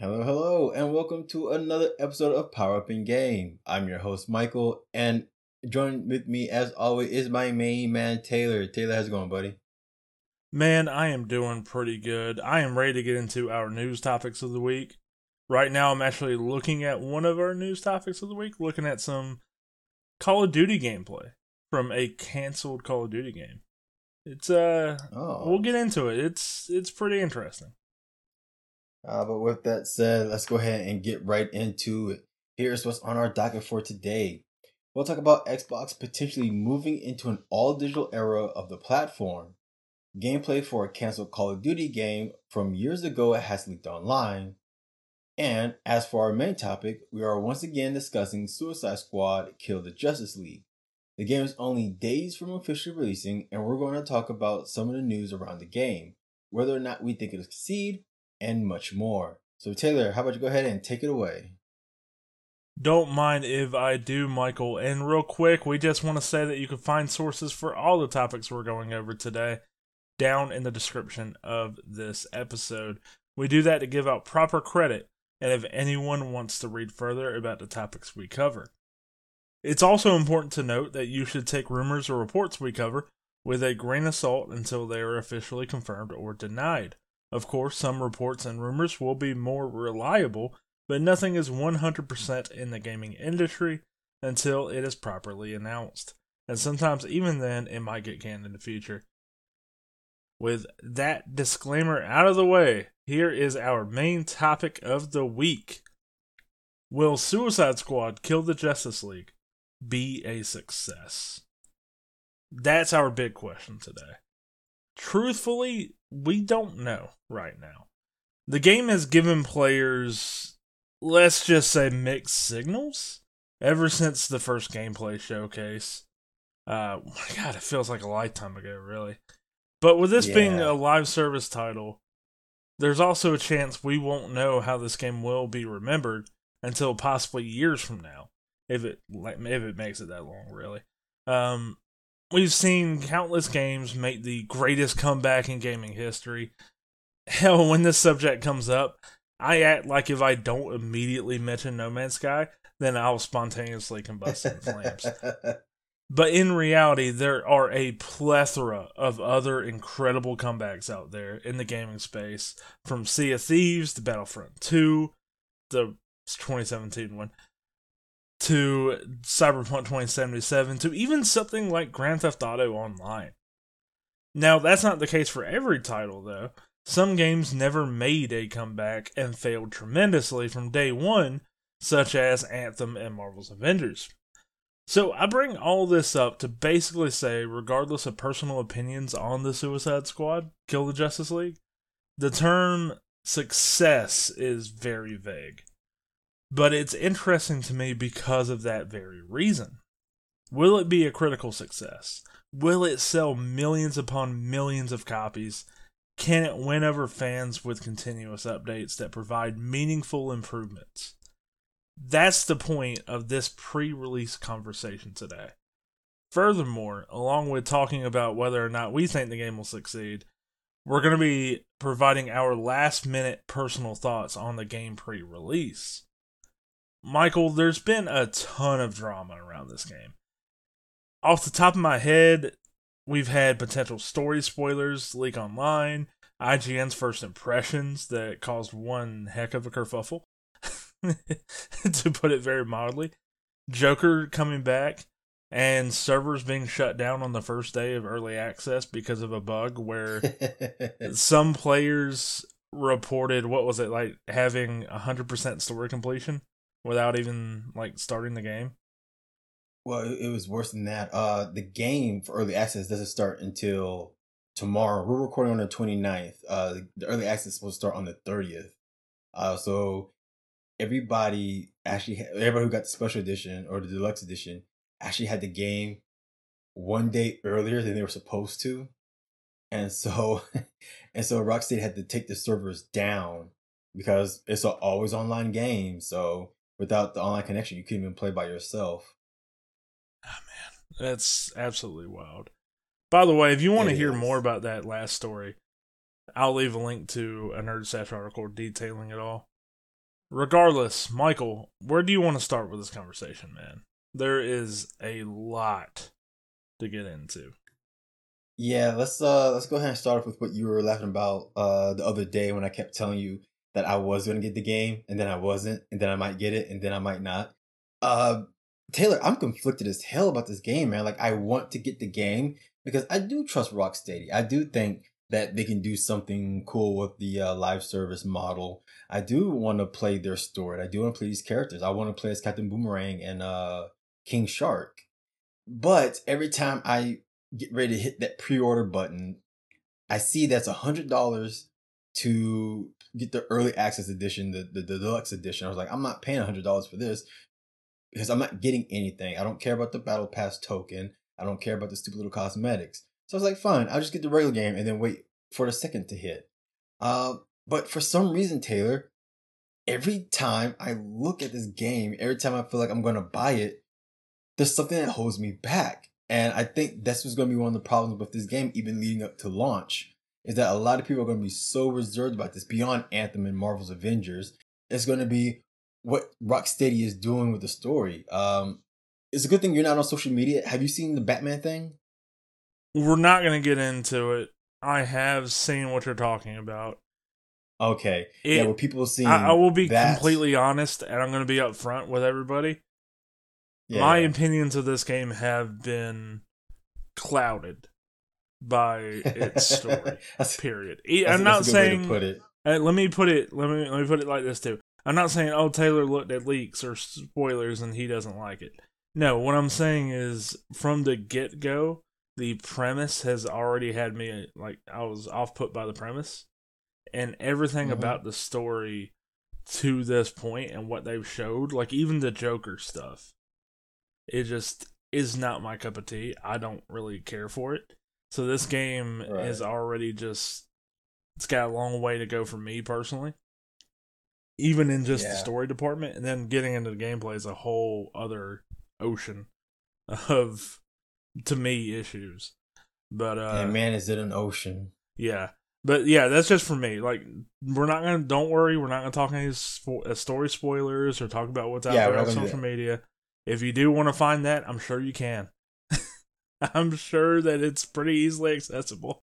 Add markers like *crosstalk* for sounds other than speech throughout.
Hello, hello, and welcome to another episode of Power Up And Game. I'm your host, Michael, and joining with me, as always, is my main man, Taylor. Taylor, how's it going, buddy? Man, I am doing pretty good. I am ready to get into our news topics of the week. Right now, I'm actually looking at one of our news topics of the week, looking at some Call of Duty gameplay from a canceled Call of Duty game. It's uh, oh. we'll get into it. It's it's pretty interesting. Uh, but with that said, let's go ahead and get right into it. Here's what's on our docket for today. We'll talk about Xbox potentially moving into an all digital era of the platform. Gameplay for a canceled Call of Duty game from years ago has leaked online. And as for our main topic, we are once again discussing Suicide Squad Kill the Justice League. The game is only days from officially releasing, and we're going to talk about some of the news around the game, whether or not we think it'll succeed, and much more. So, Taylor, how about you go ahead and take it away? Don't mind if I do, Michael. And real quick, we just want to say that you can find sources for all the topics we're going over today down in the description of this episode. We do that to give out proper credit and if anyone wants to read further about the topics we cover. It's also important to note that you should take rumors or reports we cover with a grain of salt until they are officially confirmed or denied. Of course, some reports and rumors will be more reliable, but nothing is 100% in the gaming industry until it is properly announced. And sometimes, even then, it might get canned in the future. With that disclaimer out of the way, here is our main topic of the week Will Suicide Squad Kill the Justice League be a success? That's our big question today. Truthfully, we don't know right now. The game has given players, let's just say, mixed signals ever since the first gameplay showcase. Uh, *laughs* my God, it feels like a lifetime ago, really. But with this yeah. being a live service title, there's also a chance we won't know how this game will be remembered until possibly years from now, if it if it makes it that long, really. Um, We've seen countless games make the greatest comeback in gaming history. Hell, when this subject comes up, I act like if I don't immediately mention No Man's Sky, then I'll spontaneously combust in flames. *laughs* But in reality, there are a plethora of other incredible comebacks out there in the gaming space, from Sea of Thieves to Battlefront 2, the 2017 one, to Cyberpunk 2077 to even something like Grand Theft Auto Online. Now, that's not the case for every title, though. Some games never made a comeback and failed tremendously from day one, such as Anthem and Marvel's Avengers. So, I bring all this up to basically say, regardless of personal opinions on the Suicide Squad, Kill the Justice League, the term success is very vague. But it's interesting to me because of that very reason. Will it be a critical success? Will it sell millions upon millions of copies? Can it win over fans with continuous updates that provide meaningful improvements? That's the point of this pre release conversation today. Furthermore, along with talking about whether or not we think the game will succeed, we're going to be providing our last minute personal thoughts on the game pre release. Michael, there's been a ton of drama around this game. Off the top of my head, we've had potential story spoilers leak online, IGN's first impressions that caused one heck of a kerfuffle, *laughs* to put it very mildly, Joker coming back, and servers being shut down on the first day of early access because of a bug where *laughs* some players reported what was it like having 100% story completion without even like starting the game? Well, it was worse than that. Uh, the game for early access doesn't start until tomorrow. We're recording on the 29th. Uh, the early access will start on the 30th. Uh, so everybody actually, everybody who got the special edition or the deluxe edition actually had the game one day earlier than they were supposed to. And so, *laughs* and so Rocksteady had to take the servers down because it's an always online game. So without the online connection, you couldn't even play by yourself. Oh man, that's absolutely wild. By the way, if you want to hear is. more about that last story, I'll leave a link to a Nerd article detailing it all. Regardless, Michael, where do you want to start with this conversation, man? There is a lot to get into. Yeah, let's uh let's go ahead and start off with what you were laughing about uh the other day when I kept telling you that I was gonna get the game and then I wasn't and then I might get it and then I might not. Uh Taylor, I'm conflicted as hell about this game, man. Like I want to get the game because I do trust Rocksteady. I do think that they can do something cool with the uh, live service model. I do want to play their story. I do want to play these characters. I want to play as Captain Boomerang and uh, King Shark. But every time I get ready to hit that pre-order button, I see that's a hundred dollars to get the early access edition, the, the, the deluxe edition. I was like, I'm not paying hundred dollars for this because I'm not getting anything. I don't care about the battle pass token. I don't care about the stupid little cosmetics. So I was like, fine, I'll just get the regular game and then wait for the second to hit. Uh, but for some reason, Taylor, every time I look at this game, every time I feel like I'm going to buy it, there's something that holds me back. And I think that's what's going to be one of the problems with this game, even leading up to launch, is that a lot of people are going to be so reserved about this beyond Anthem and Marvel's Avengers. It's going to be what Rocksteady is doing with the story. Um, it's a good thing you're not on social media. Have you seen the Batman thing? We're not going to get into it. I have seen what you're talking about. Okay. It, yeah, well, people see. I, I, will be that. completely honest, and I'm going to be upfront with everybody. Yeah. My opinions of this game have been clouded by its *laughs* story. period. I'm not saying. put it. Uh, let me put it. Let me let me put it like this too. I'm not saying oh Taylor looked at leaks or spoilers and he doesn't like it. No, what I'm saying is from the get go, the premise has already had me like I was off put by the premise, and everything mm-hmm. about the story to this point and what they've showed, like even the Joker stuff, it just is not my cup of tea. I don't really care for it. So this game right. is already just it's got a long way to go for me personally even in just yeah. the story department, and then getting into the gameplay is a whole other ocean *laughs* of to me issues. But uh, and man, is it an ocean? Yeah, but yeah, that's just for me. Like, we're not gonna. Don't worry, we're not gonna talk any spo- uh, story spoilers or talk about what's out yeah, there on social media. If you do want to find that, I'm sure you can. *laughs* I'm sure that it's pretty easily accessible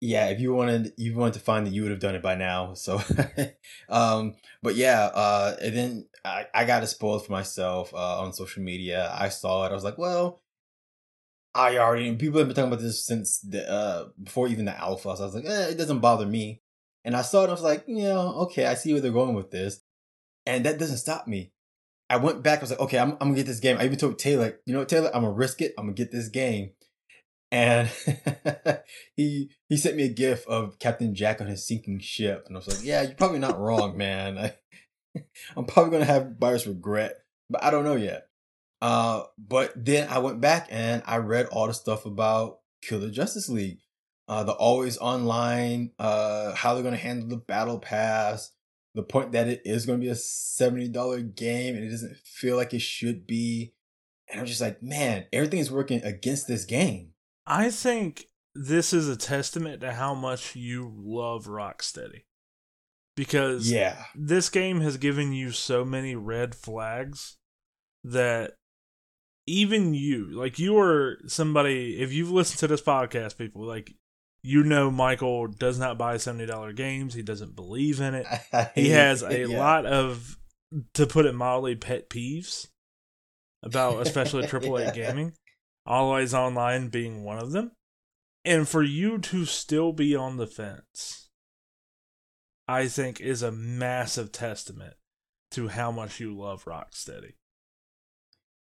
yeah, if you wanted you wanted to find that you would have done it by now. So *laughs* um but yeah, uh and then I, I got it spoiled for myself uh on social media. I saw it, I was like, well, I already people have been talking about this since the uh before even the alpha. So I was like, eh, it doesn't bother me. And I saw it, I was like, you know, okay, I see where they're going with this. And that doesn't stop me. I went back, I was like, okay, I'm, I'm gonna get this game. I even told Taylor, you know Taylor, I'm gonna risk it, I'm gonna get this game and *laughs* he he sent me a gif of Captain Jack on his sinking ship, and I was like, "Yeah, you're probably not wrong, man. I, *laughs* I'm probably gonna have buyer's regret, but I don't know yet." Uh, but then I went back and I read all the stuff about Kill the Justice League, uh, the always online, uh, how they're gonna handle the battle pass, the point that it is gonna be a seventy dollar game and it doesn't feel like it should be, and I'm just like, man, everything is working against this game. I think this is a testament to how much you love Rocksteady. Because yeah. this game has given you so many red flags that even you, like you are somebody, if you've listened to this podcast, people, like you know Michael does not buy $70 games. He doesn't believe in it. *laughs* he has a yeah. lot of, to put it mildly, pet peeves about especially *laughs* AAA yeah. gaming. Always Online being one of them. And for you to still be on the fence, I think is a massive testament to how much you love Rocksteady.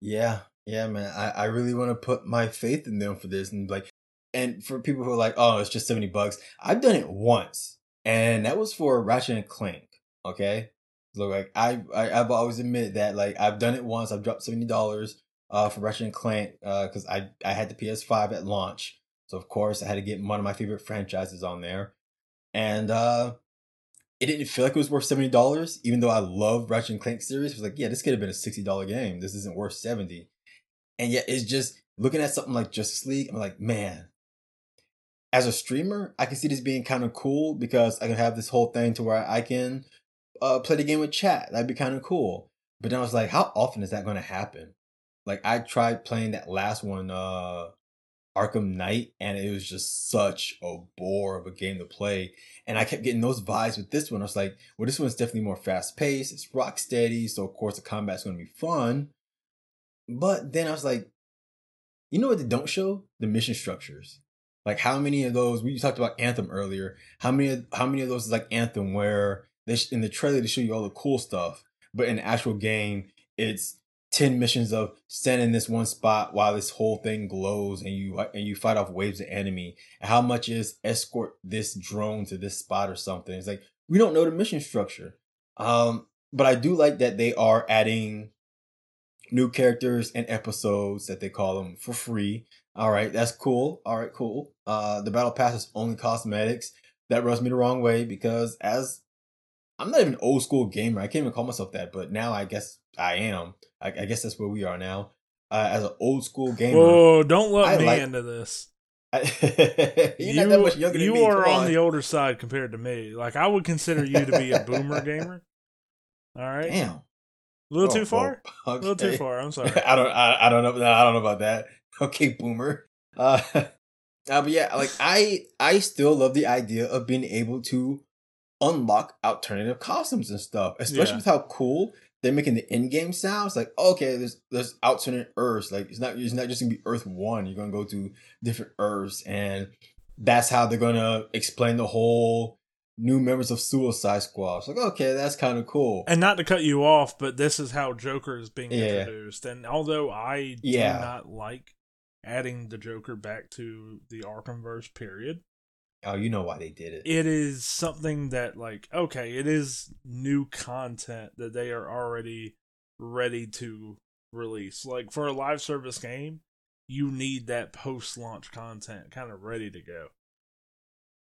Yeah, yeah, man. I, I really want to put my faith in them for this. And like, and for people who are like, oh, it's just 70 bucks. I've done it once. And that was for Ratchet and Clank. Okay. So like I, I I've always admitted that like I've done it once. I've dropped seventy dollars uh, for Ratchet and Clank uh because I I had the PS5 at launch, so of course I had to get one of my favorite franchises on there, and uh, it didn't feel like it was worth seventy dollars, even though I love Ratchet and Clank series. It was like, yeah, this could have been a sixty dollar game. This isn't worth seventy, and yet it's just looking at something like Justice League. I'm like, man. As a streamer, I can see this being kind of cool because I can have this whole thing to where I can uh, play the game with chat. That'd be kind of cool. But then I was like, how often is that going to happen? Like I tried playing that last one, uh, Arkham Knight, and it was just such a bore of a game to play. And I kept getting those vibes with this one. I was like, well, this one's definitely more fast paced. It's Rocksteady, so of course the combat's going to be fun. But then I was like, you know what they don't show? The mission structures. Like how many of those? We talked about Anthem earlier. How many? How many of those is like Anthem, where they in the trailer they show you all the cool stuff, but in the actual game, it's 10 missions of stand in this one spot while this whole thing glows and you and you fight off waves of enemy and how much is escort this drone to this spot or something it's like we don't know the mission structure um but i do like that they are adding new characters and episodes that they call them for free all right that's cool all right cool uh the battle pass is only cosmetics that rubs me the wrong way because as i'm not even an old school gamer i can't even call myself that but now i guess i am I, I guess that's where we are now. Uh, as an old school gamer. Whoa! Don't let I me like, into this. *laughs* I, you you are on. on the older side compared to me. Like I would consider you to be a boomer gamer. *laughs* All right. Damn. A little oh, too far. Oh, okay. A little too *laughs* far. I'm sorry. I don't. I, I don't know. I don't know about that. Okay, boomer. Uh, *laughs* uh, but yeah, like I, I still love the idea of being able to unlock alternative costumes and stuff, especially yeah. with how cool they're making the in-game sounds like okay there's there's alternate earths like it's not it's not just gonna be earth one you're gonna go to different earths and that's how they're gonna explain the whole new members of suicide squad it's like okay that's kind of cool and not to cut you off but this is how joker is being yeah. introduced and although i yeah. do not like adding the joker back to the arkhamverse period Oh, you know why they did it. It is something that like okay, it is new content that they are already ready to release. Like for a live service game, you need that post launch content kind of ready to go.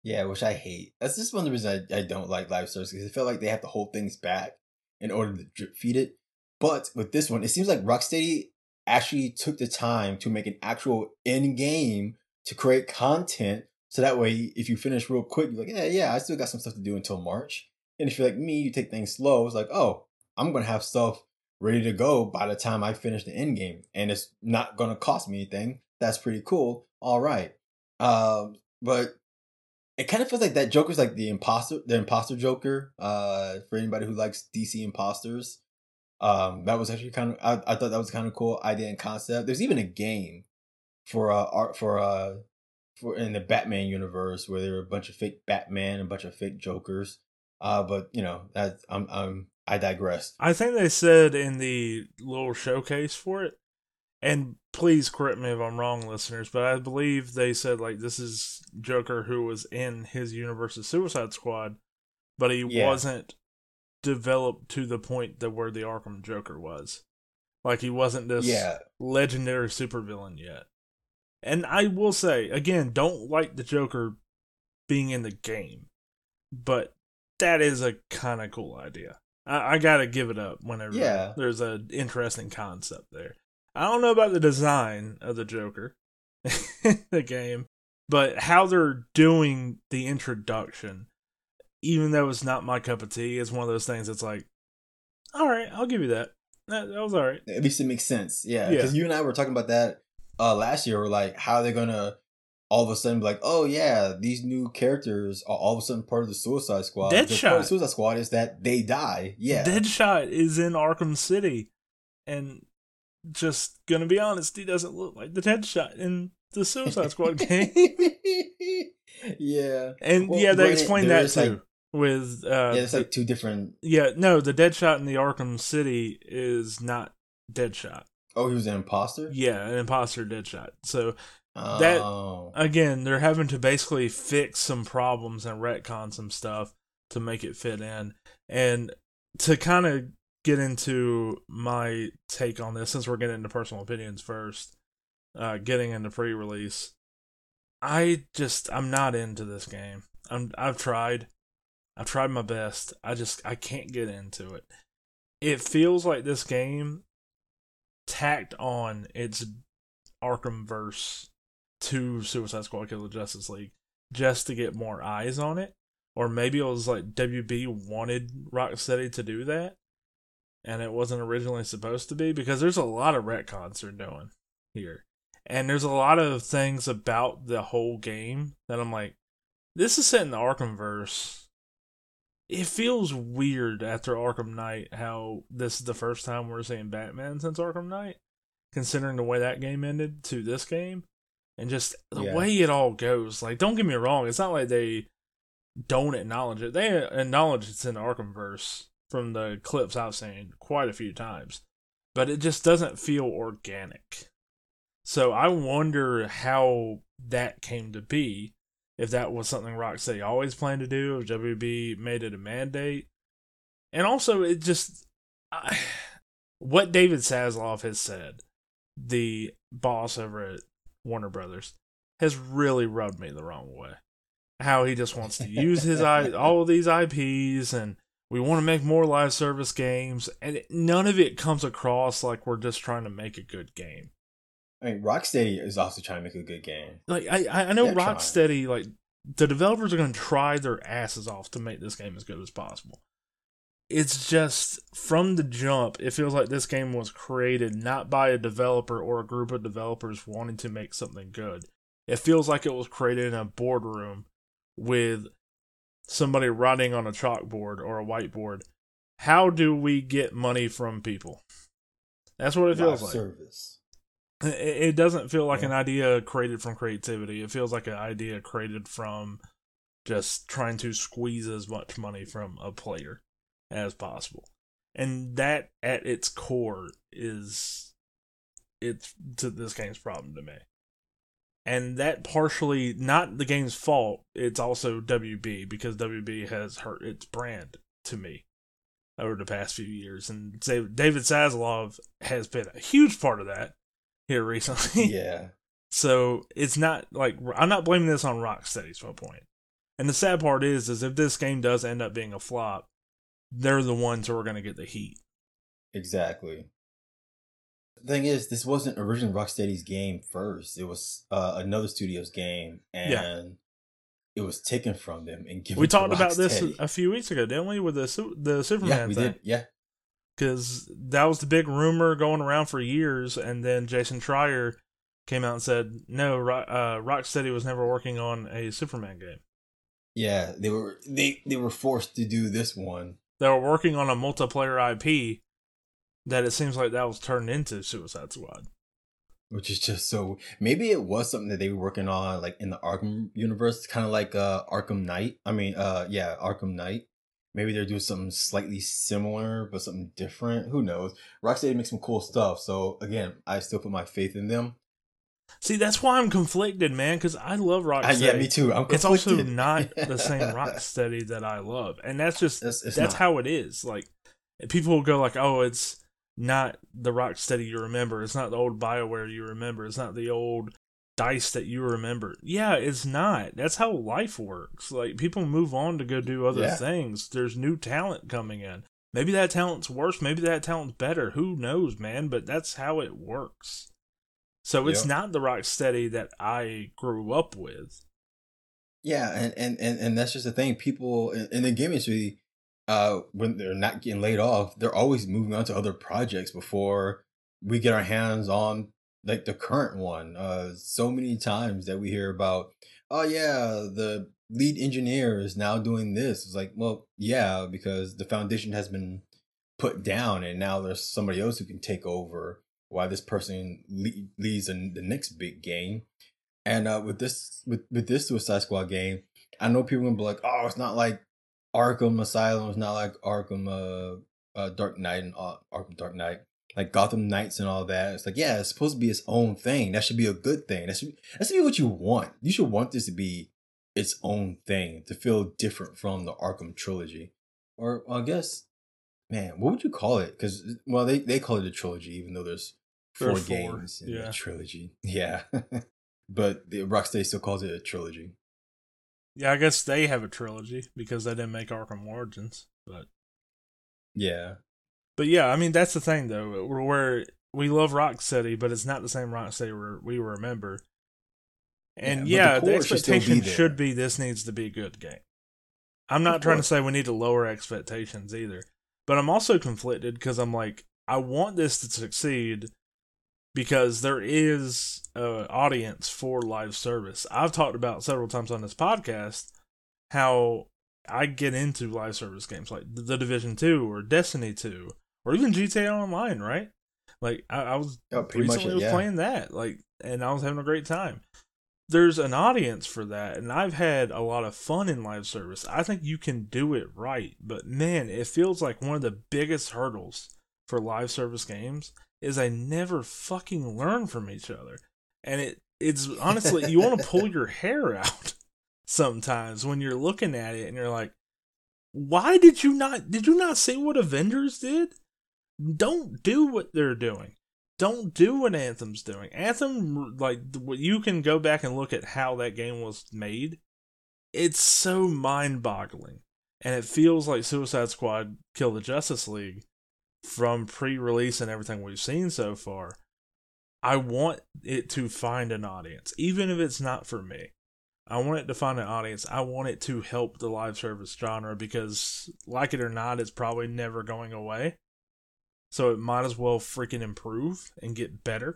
Yeah, which I hate. That's just one of the reasons I, I don't like live service because I feel like they have to hold things back in order to drip feed it. But with this one, it seems like Rocksteady actually took the time to make an actual end game to create content so that way, if you finish real quick, you're like, yeah, yeah, I still got some stuff to do until March. And if you're like me, you take things slow. It's like, oh, I'm gonna have stuff ready to go by the time I finish the end game, and it's not gonna cost me anything. That's pretty cool. All right, um, but it kind of feels like that Joker's like the imposter, the imposter Joker. Uh, for anybody who likes DC imposters, um, that was actually kind of I, I thought that was kind of cool idea and concept. There's even a game for uh art for uh for in the Batman universe where there were a bunch of fake Batman and a bunch of fake Jokers. Uh, but you know that I'm I'm I digress. I think they said in the little showcase for it, and please correct me if I'm wrong, listeners, but I believe they said like this is Joker who was in his universe of Suicide Squad, but he yeah. wasn't developed to the point that where the Arkham Joker was. Like he wasn't this yeah. legendary supervillain yet. And I will say again, don't like the Joker being in the game, but that is a kind of cool idea. I, I, gotta give it up whenever yeah. there's an interesting concept there. I don't know about the design of the Joker in *laughs* the game, but how they're doing the introduction, even though it's not my cup of tea, it's one of those things that's like, all right, I'll give you that. That, that was all right. At least it makes sense. Yeah, because yeah. you and I were talking about that uh last year were like how they're gonna all of a sudden be like, oh yeah, these new characters are all of a sudden part of the Suicide Squad. Deadshot. The part of the Suicide Squad is that they die. Yeah. Deadshot is in Arkham City, and just gonna be honest, he doesn't look like the Deadshot in the Suicide Squad *laughs* game. yeah. And well, yeah, they explained that too. Like, with uh, yeah, it's like two different. Yeah, no, the Deadshot in the Arkham City is not Deadshot. Oh, he was an imposter. Yeah, an imposter Deadshot. So oh. that again, they're having to basically fix some problems and retcon some stuff to make it fit in. And to kind of get into my take on this, since we're getting into personal opinions first, uh, getting into pre-release, I just I'm not into this game. I'm I've tried, I've tried my best. I just I can't get into it. It feels like this game tacked on its Arkham verse to Suicide Squad Kill the Justice League just to get more eyes on it or maybe it was like WB wanted Rocksteady to do that, and it wasn't originally supposed to be because there's a lot of retcons they're doing here, and there's a lot of things about the whole game that I'm like, this is set in the Arkhamverse. It feels weird after Arkham Knight how this is the first time we're seeing Batman since Arkham Knight, considering the way that game ended to this game, and just the Yeah. way it all goes. Like, don't get me wrong, it's not like they don't acknowledge it. They acknowledge it's in the Arkhamverse from the clips I've seen quite a few times, but it just doesn't feel organic. So I wonder how that came to be. If that was something Rocksteady always planned to do, if WB made it a mandate, and also it just I, what David Zaslav has said, the boss over at Warner Brothers, has really rubbed me the wrong way. How he just wants to use his *laughs* all of these IPs and we want to make more live service games, and none of it comes across like we're just trying to make a good game. I mean, Rocksteady is also trying to make a good game. Like I, I know They're trying. Rocksteady, like the developers are going to try their asses off to make this game as good as possible. It's just from the jump, it feels like this game was created not by a developer or a group of developers wanting to make something good. It feels like it was created in a boardroom with somebody writing on a chalkboard or a whiteboard. How do we get money from people? That's what it feels Live like. service. It, doesn't feel like Yeah. an idea created from creativity. It feels like an idea created from just trying to squeeze as much money from a player as possible. And that at its core is it's to this game's problem to me. And that partially not the game's fault, it's also WB because WB has hurt its brand to me over the past few years. And David David has been a huge part of that here recently. *laughs* yeah. So it's not like I'm not blaming this on Rocksteady's my point. And the sad part is, is if this game does end up being a flop, they're the ones who are going to get the heat. Exactly. The thing is, this wasn't originally Rocksteady's game first. It was uh, another studio's game, and Yeah. it was taken from them and given. We talked about this a few weeks ago, didn't we, with the Su- the Superman Yeah, we thing? did. Yeah, Because that was the big rumor going around for years, and then Jason Schreier came out and said, "No, Ro- uh, Rocksteady was never working on a Superman game. yeah. They were they they were forced to do this one. They were working on a multiplayer IP that it seems like that was turned into Suicide Squad." which is just so maybe it was something that they were working on like in the arkham universe kind of like uh arkham knight i mean uh yeah arkham knight maybe they're doing something slightly similar but something different who knows rocksteady makes some cool stuff so again i still put my faith in them See, that's why I'm conflicted, man. Because I love Rocksteady. Uh, yeah me too i'm It's also not *laughs* the same Rocksteady that I love, and that's just It's- it's that's not. how it is. Like people will go like, "Oh, it's not the Rocksteady you remember. It's not the old Bioware you remember. It's not the old Dice that you remember." Yeah, it's not. That's how life works. Like people move on to go do other Yeah. things. There's new talent coming in. Maybe that talent's worse. Maybe that talent's better. Who knows, man? But that's how it works. So it's Yep. not the Rocksteady that I grew up with. Yeah, and, and, and, and that's just the thing. People in, in the game industry, uh, when they're not getting laid off, they're always moving on to other projects before we get our hands on like the current one. Uh, so many times that we hear about, oh yeah, the lead engineer is now doing this. It's like, well, yeah, because the foundation has been put down, and now there's somebody else who can take over while this person le- leads in the next big game. And uh, with this with, with this Suicide Squad game, I know people gonna be like, "Oh, it's not like Arkham Asylum. It's not like Arkham uh, uh Dark Knight and uh, Arkham Dark Knight, like Gotham Knights and all that." It's like, yeah, it's supposed to be its own thing. That should be a good thing. That should that should be what you want. You should want this to be its own thing to feel different from the Arkham trilogy, or well, I guess, man, what would you call it? Because well, they they call it a trilogy, even though there's four There's four, games in yeah. the trilogy. *laughs* Yeah. but the Rocksteady still calls it a trilogy. Yeah, I guess they have a trilogy because they didn't make Arkham Origins. But Yeah. But yeah, I mean that's the thing though, where- we love Rocksteady, but it's not the same Rocksteady we we remember. And Yeah, yeah, the, the still be expectation should be this needs to be a good game. I'm not Of trying to say we need to lower expectations either, but I'm also conflicted because I'm like, I want this to succeed because there is an audience for live service. I've talked about several times on this podcast how I get into live service games like The Division 2 or Destiny 2 or even GTA Online, right? Like, I, I was Oh, pretty much recently was yeah. playing that, like, and I was having a great time. There's an audience for that, and I've had a lot of fun in live service. I think you can do it right, but man, it feels like one of the biggest hurdles for live service games is I never fucking learn from each other, and it it's honestly you want to *laughs* pull your hair out *laughs* sometimes when you're looking at it and you're like, why did you not did you not see what Avengers did? Don't do what they're doing. Don't do what Anthem's doing. Anthem, like, you can go back and look at how that game was made. It's so mind boggling. And it feels like Suicide Squad Kill the Justice League from pre release and everything we've seen so far. I want it to find an audience, even if it's not for me. I want it to find an audience. I want it to help the live service genre because, like it or not, it's probably never going away. So it might as well freaking improve and get better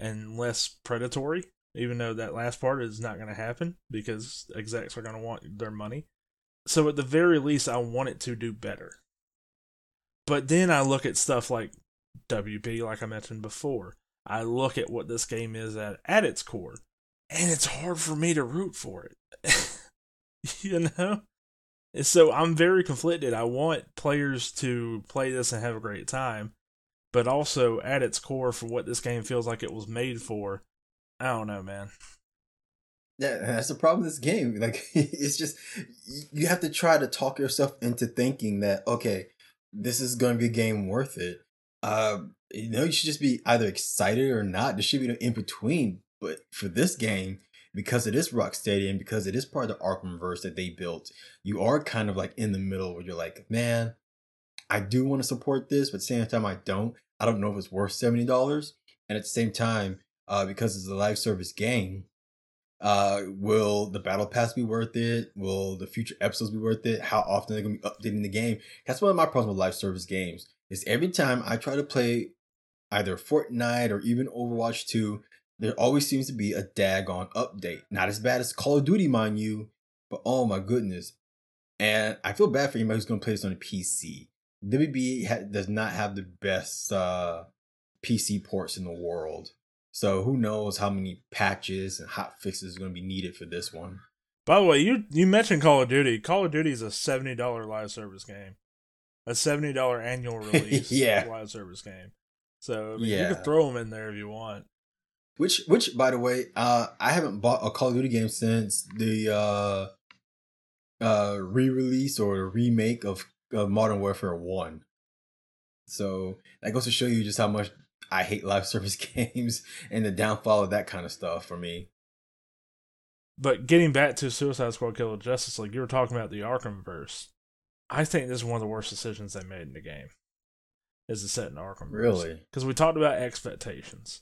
and less predatory, even though that last part is not going to happen because execs are going to want their money. So at the very least, I want it to do better. But then I look at stuff like WB, like I mentioned before. I look at what this game is at, at its core, and it's hard for me to root for it. *laughs* you know? So I'm very conflicted. I want players to play this and have a great time, but also at its core, for what this game feels like it was made for, I don't know, man. Yeah, that's the problem with this game. Like, *laughs* it's just you have to try to talk yourself into thinking that okay, this is going to be a game worth it. Uh, you know, you should just be either excited or not. There should be no in between. But for this game, because it is Rocksteady and because it is part of the Arkham verse that they built, you are kind of like in the middle where you're like, man, I do want to support this, but at the same time, I don't. I don't know if it's worth seventy dollars. And at the same time, uh, because it's a live service game, uh, will the battle pass be worth it? Will the future episodes be worth it? How often they're they gonna be updating the game? That's one of my problems with live service games. Is every time I try to play either Fortnite or even Overwatch 2, there always seems to be a daggone update. Not as bad as Call of Duty, mind you, but oh my goodness. And I feel bad for anybody who's gonna play this on a PC. WB ha- does not have the best uh, PC ports in the world. So who knows how many patches and hot fixes are going to be needed for this one. By the way, you you mentioned Call of Duty. Call of Duty is a seventy dollar live service game, a seventy dollar annual *laughs* release Yeah. live service game. So I mean, you Yeah. can throw them in there if you want. Which, which, by the way, uh, I haven't bought a Call of Duty game since the uh, uh, re-release or remake of, of Modern Warfare One. So that goes to show you just how much I hate live *laughs* service games and the downfall of that kind of stuff for me. But getting back to Suicide Squad Kill Justice League, you were talking about the Arkham verse. I think this is one of the worst decisions they made in the game. Is to set an Arkham Really? Because we talked about expectations.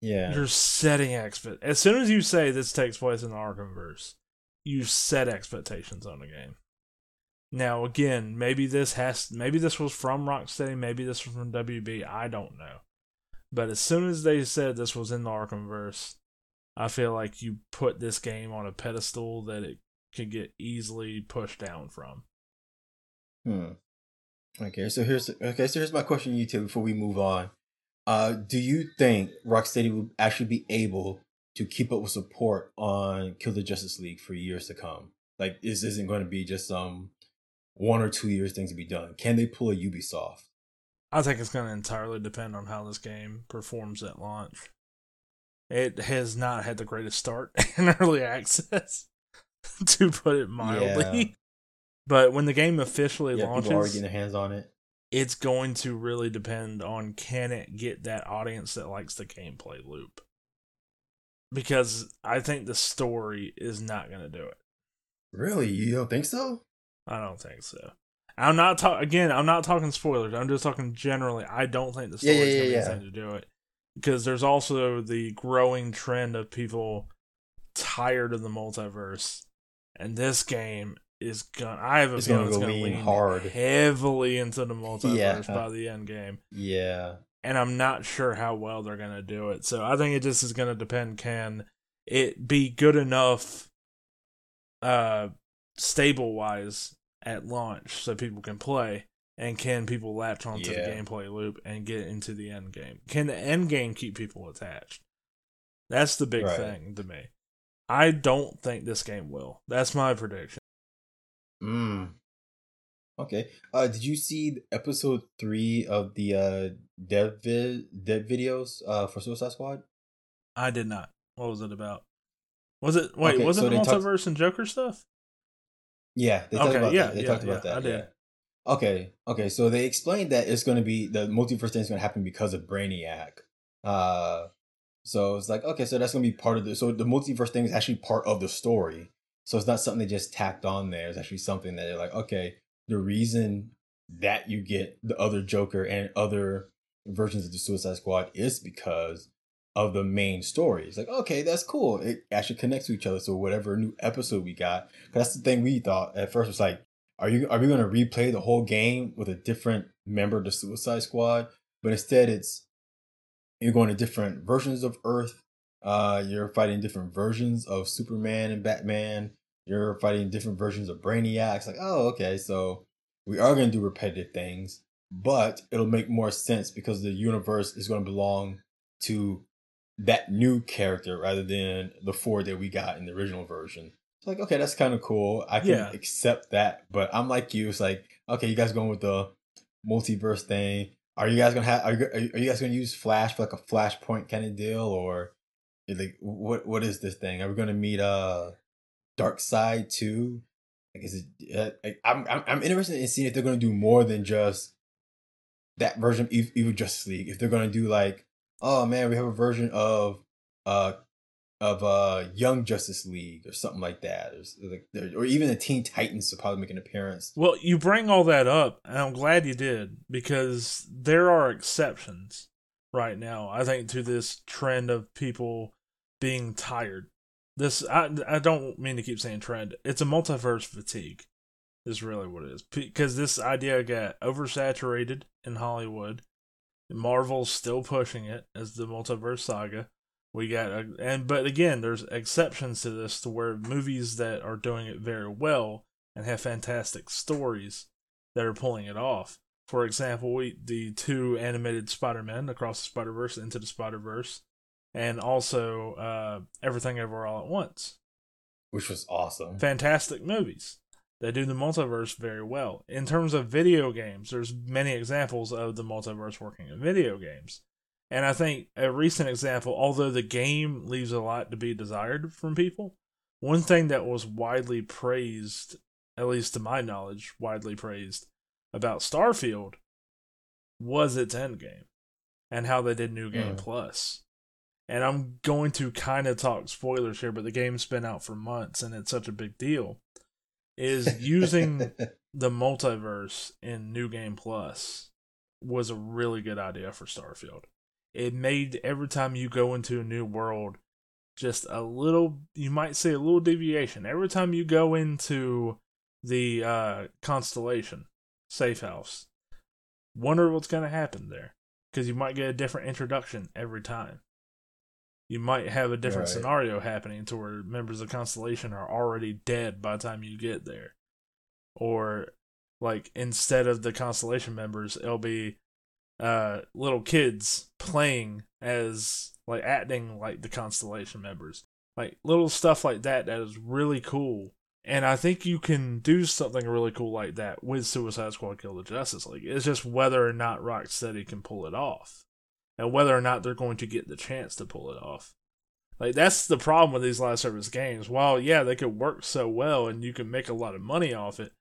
Yeah. You're setting expect. As soon as you say this takes place in the Arkham verse, you set expectations on the game. Now, again, maybe this has, maybe this was from Rocksteady, maybe this was from WB. I don't know. But as soon as they said this was in the Arkham verse, I feel like you put this game on a pedestal that it could get easily pushed down from. Hmm. Okay, so here's okay, so here's my question to you two before we move on. Uh, do you think Rocksteady will actually be able to keep up with support on Kill the Justice League for years to come? Like, this isn't going to be just some one or two years things to be done. Can they pull a Ubisoft? I think it's going to entirely depend on how this game performs at launch. It has not had the greatest start *laughs* in early access, *laughs* to put it mildly. Yeah. But when the game officially Yeah, people are already launches, getting their hands on it. It's going to really depend on can it get that audience that likes the gameplay loop. Because I think the story is not going to do it. Really, you don't think so? I don't think so. I'm not talking again. I'm not talking spoilers. I'm just talking generally. I don't think the Yeah, story's yeah, going yeah, be yeah. anything to do it because there's also the growing trend of people tired of the multiverse, and this game is gonna. I have a It's feeling gonna it's go gonna lean lean hard. heavily into the multiverse Yeah. by the end game, Yeah. and I'm not sure how well they're gonna do it. So I think it just is gonna depend. Can it be good enough, uh, stable wise at launch so people can play? And can people latch onto Yeah. the gameplay loop and get into the end game? Can the end game keep people attached? That's the big Right. thing to me. I don't think this game will. That's my prediction. Mm. Okay. Uh, did you see episode three of the uh dev vid dev videos uh for Suicide Squad? I did not. What was it about? Was it wait? Okay, was it so the they talked- multiverse and Joker stuff? Yeah, they talked Okay, about yeah, that. They yeah, talked yeah, that. I did. yeah. Okay, okay. So they explained that it's going to be the multiverse thing is going to happen because of Brainiac. Uh, so it's like okay, so that's going to be part of the. So the multiverse thing is actually part of the story. So it's not something they just tacked on there. It's actually something that they're like, okay, the reason that you get the other Joker and other versions of the Suicide Squad is because of the main story. It's like, okay, that's cool. It actually connects to each other. So whatever new episode we got, that's the thing we thought at first was like, are you are we going to replay the whole game with a different member of the Suicide Squad? But instead, it's you're going to different versions of Earth. Uh, you're fighting different versions of Superman and Batman. You're fighting different versions of Brainiac. It's like, oh, okay, so we are going to do repetitive things, but it'll make more sense because the universe is going to belong to that new character rather than the four that we got in the original version. It's like, okay, that's kind of cool. I can Yeah. accept that, but I'm like you. It's like, okay, you guys going with the multiverse thing. Are you guys gonna have? Are you, are you are you guys gonna use Flash for like a Flashpoint kind of deal, or like what what is this thing? Are we gonna meet uh Darkseid too? Like, is it? Uh, like, I'm, I'm I'm interested in seeing if they're gonna do more than just that version of Ev- Evil Justice League. If they're gonna do like, oh man, we have a version of uh of uh Young Justice League or something like that, or, like or even the Teen Titans will probably make an appearance. Well, you bring all that up, and I'm glad you did because there are exceptions right now. I think to this trend of people being tired. This I I don't mean to keep saying trend. It's a multiverse fatigue. Is really what it is because this idea got oversaturated in Hollywood. Marvel's still pushing it as the multiverse saga. We got a, and but again, there's exceptions to this to where movies that are doing it very well and have fantastic stories that are pulling it off. For example, we the two animated Spider-Man across the Spider-Verse into the Spider-Verse and also uh Everything Ever All at Once. which was awesome. Fantastic movies. They do the multiverse very well. In terms of video games, there's many examples of the multiverse working in video games. And I think a recent example, although the game leaves a lot to be desired from people, one thing that was widely praised, at least to my knowledge, widely praised about Starfield was its endgame and how they did New Game Mm. Plus. And I'm going to kind of talk spoilers here, but the game's been out for months and it's such a big deal. Is *laughs* using *laughs* the multiverse in New Game Plus was a really good idea for Starfield. It made every time you go into a new world just a little you might say a little deviation. Every time you go into the uh constellation safe house, wonder what's going to happen there because you might get a different introduction every time. You might have a different Right. scenario happening to where members of Constellation are already dead by the time you get there. Or like instead of the Constellation members, it'll be uh little kids playing as like acting like the Constellation members. Like little stuff like that that is really cool. And I think you can do something really cool like that with Suicide Squad Kill the Justice League. It's just whether or not Rocksteady can pull it off. And whether or not they're going to get the chance to pull it off. Like that's the problem with these live service games. While yeah, they could work so well and you can make a lot of money off it,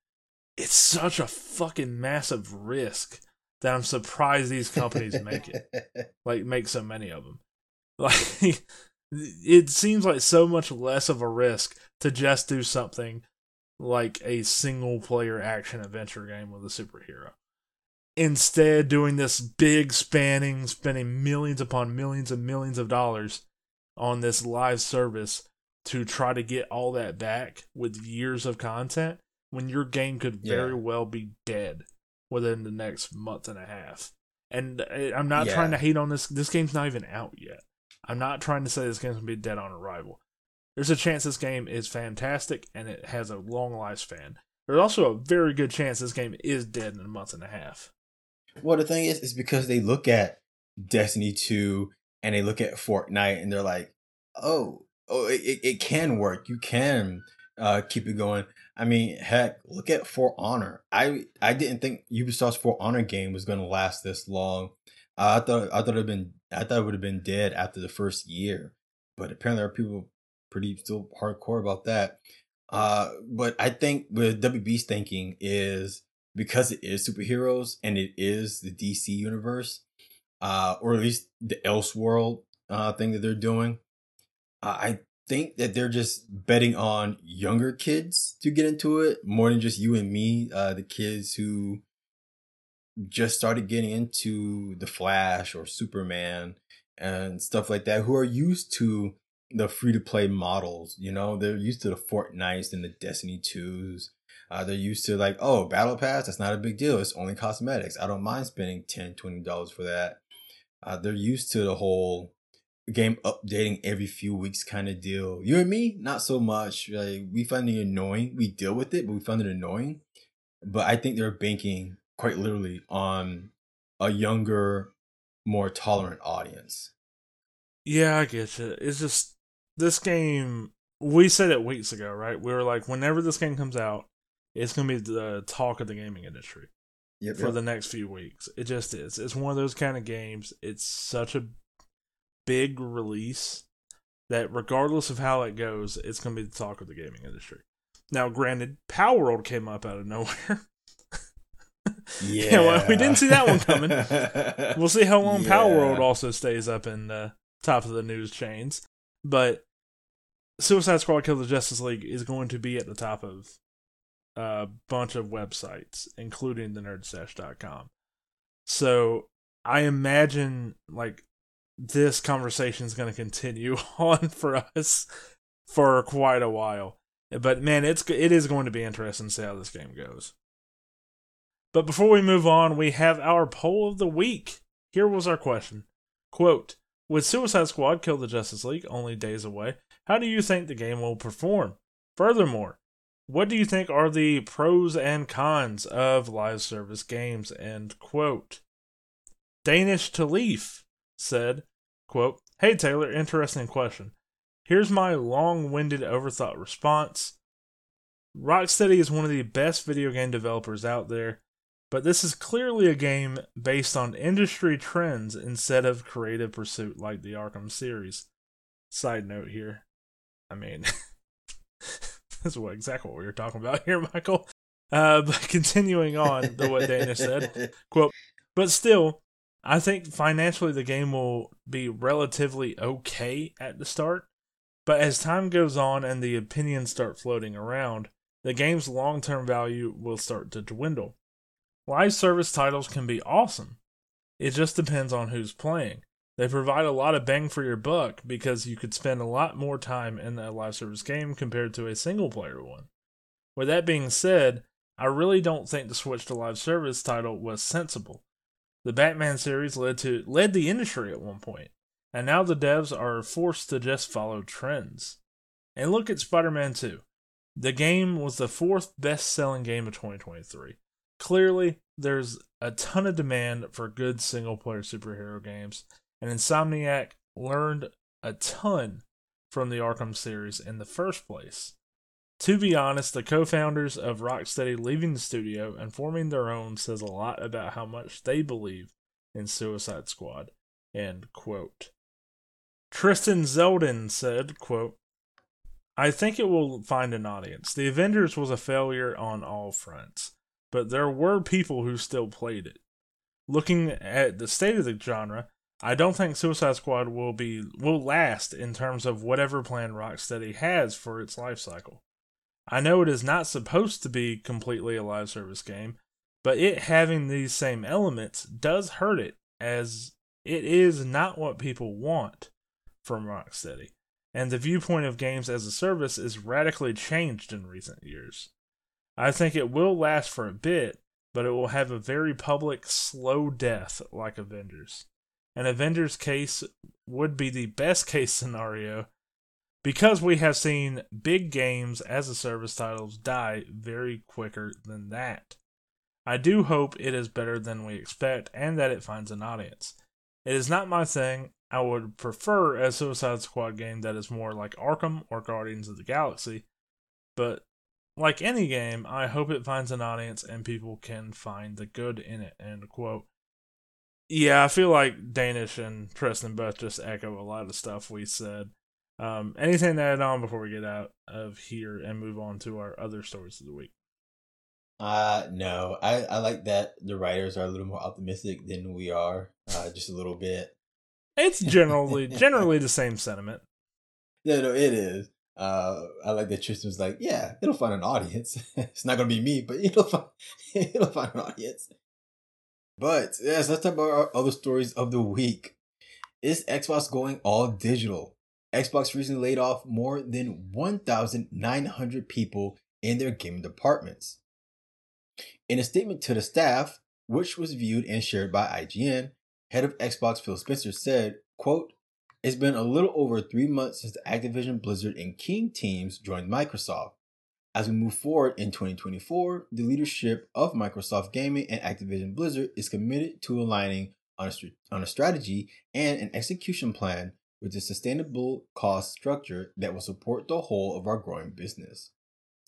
it's such a fucking massive risk that I'm surprised these companies make it. *laughs* Like make so many of them. *laughs* Like it seems like so much less of a risk to just do something like a single player action adventure game with a superhero. Instead, doing this big spanning, spending millions upon millions and millions of dollars on this live service to try to get all that back with years of content when your game could very Yeah. well be dead within the next month and a half. And uh, I'm not Yeah. trying to hate on this. This game's not even out yet. I'm not trying to say this game's gonna be dead on arrival. There's a chance this game is fantastic and it has a long lifespan. There's also a very good chance this game is dead in a month and a half. Well, the thing is, is because they look at Destiny 2 and they look at Fortnite and they're like, oh, oh, it, it, it can work. You can uh, keep it going. I mean, heck, look at For Honor. I I didn't think Ubisoft's For Honor game was going to last this long. Uh, I thought I thought it'd been I thought it would have been dead after the first year, but apparently there are people pretty still hardcore about that. Uh, but I think what WB's thinking is because it is superheroes and it is the DC universe, uh, or at least the Elseworld uh, thing that they're doing. I think that they're just betting on younger kids to get into it more than just you and me, uh, the kids who just started getting into the Flash or Superman and stuff like that, who are used to the free to play models. You know, they're used to the Fortnites and the Destiny 2s. Uh, they're used to like, oh, battle pass, that's not a big deal. It's only cosmetics. I don't mind spending 10 $20 for that. Uh, they're used to the whole game updating every few weeks kind of deal. You and me, not so much. Like we find it annoying. We deal with it, but we find it annoying. But I think they're banking quite literally on a younger, more tolerant audience. Yeah, I get you. It's just this game. We said it weeks ago, right? We were like, whenever this game comes out, it's gonna be the talk of the gaming industry Yep. for the next few weeks. It just is. It's one of those kind of games. It's such a big release that regardless of how it goes, it's gonna be the talk of the gaming industry. Now, granted, Palworld came up out of nowhere. yeah. *laughs* well, we didn't see that one coming. We'll see how long *laughs* Palworld also stays up in the top of the news chains. But Suicide Squad Kill the Justice League is going to be at the top of a bunch of websites, including the nerdstash.com. So I imagine like this conversation is going to continue *laughs* on for us for quite a while. But man, it's it is going to be interesting to see how this game goes. But before we move on, we have our poll of the week. Here was our question. Quote, would Suicide Squad Kill the Justice League only days away, how do you think the game will perform? Furthermore, what do you think are the pros and cons of live service games? End quote. Danish Talif said, quote, Hey Taylor, interesting question. Here's my long winded, overthought response. Rocksteady is one of the best video game developers out there, but this is clearly a game based on industry trends instead of creative pursuit like the Arkham series. Side note here. I mean, *laughs* *laughs* this is what exactly what we were talking about *laughs* here, Michael. Uh, but continuing on to what Dana said, *laughs* quote, but still, I think financially the game will be relatively okay at the start. But as time goes on and the opinions start floating around, the game's long term value will start to dwindle. Live service titles can be awesome. It just depends on who's playing. They provide a lot of bang for your buck because you could spend a lot more time in a live service game compared to a single player one. With that being said, I really don't think the switch to live service title was sensible. The Batman series led to led the industry at one point, and now the devs are forced to just follow trends. And look at Spider-Man 2. The game was the fourth best-selling game of 2023. Clearly, there's a ton of demand for good single-player superhero games, and Insomniac learned a ton from the Arkham series in the first place. To be honest, the co founders of Rocksteady leaving the studio and forming their own says a lot about how much they believe in Suicide Squad. End quote. Tristan Zeldin said, quote, I think it will find an audience. The Avengers was a failure on all fronts, but there were people who still played it. Looking at the state of the genre, I don't think Suicide Squad will be will last in terms of whatever plan Rocksteady has for its life cycle. I know it is not supposed to be completely a live service game, but it having these same elements does hurt it as it is not what people want from Rocksteady. And the viewpoint of games as a service is radically changed in recent years. I think it will last for a bit, but it will have a very public, slow death like Avengers. An Avengers case would be the best case scenario because we have seen big games as a service titles die very quicker than that. I do hope it is better than we expect and that it finds an audience. It is not my thing. I would prefer a Suicide Squad game that is more like Arkham or Guardians of the Galaxy, but like any game, I hope it finds an audience and people can find the good in it. End quote. Yeah, I feel like Danish and Preston both just echo a lot of stuff we said. Um, anything to add on before we get out of here and move on to our other stories of the week? Uh no. I, I like that the writers are a little more optimistic than we are. Uh just a little bit. It's generally *laughs* generally the same sentiment. Yeah, no, it is. Uh I like that Tristan's like, Yeah, it'll find an audience. *laughs* it's not gonna be me, but it'll find *laughs* it'll find an audience. But yes, let's talk about our other stories of the week. Is Xbox going all digital? Xbox recently laid off more than 1,900 people in their gaming departments. In a statement to the staff, which was viewed and shared by IGN, head of Xbox Phil Spencer said, quote, It's been a little over three months since the Activision Blizzard and King teams joined Microsoft. As we move forward in 2024, the leadership of Microsoft Gaming and Activision Blizzard is committed to aligning on a, on a strategy and an execution plan with a sustainable cost structure that will support the whole of our growing business.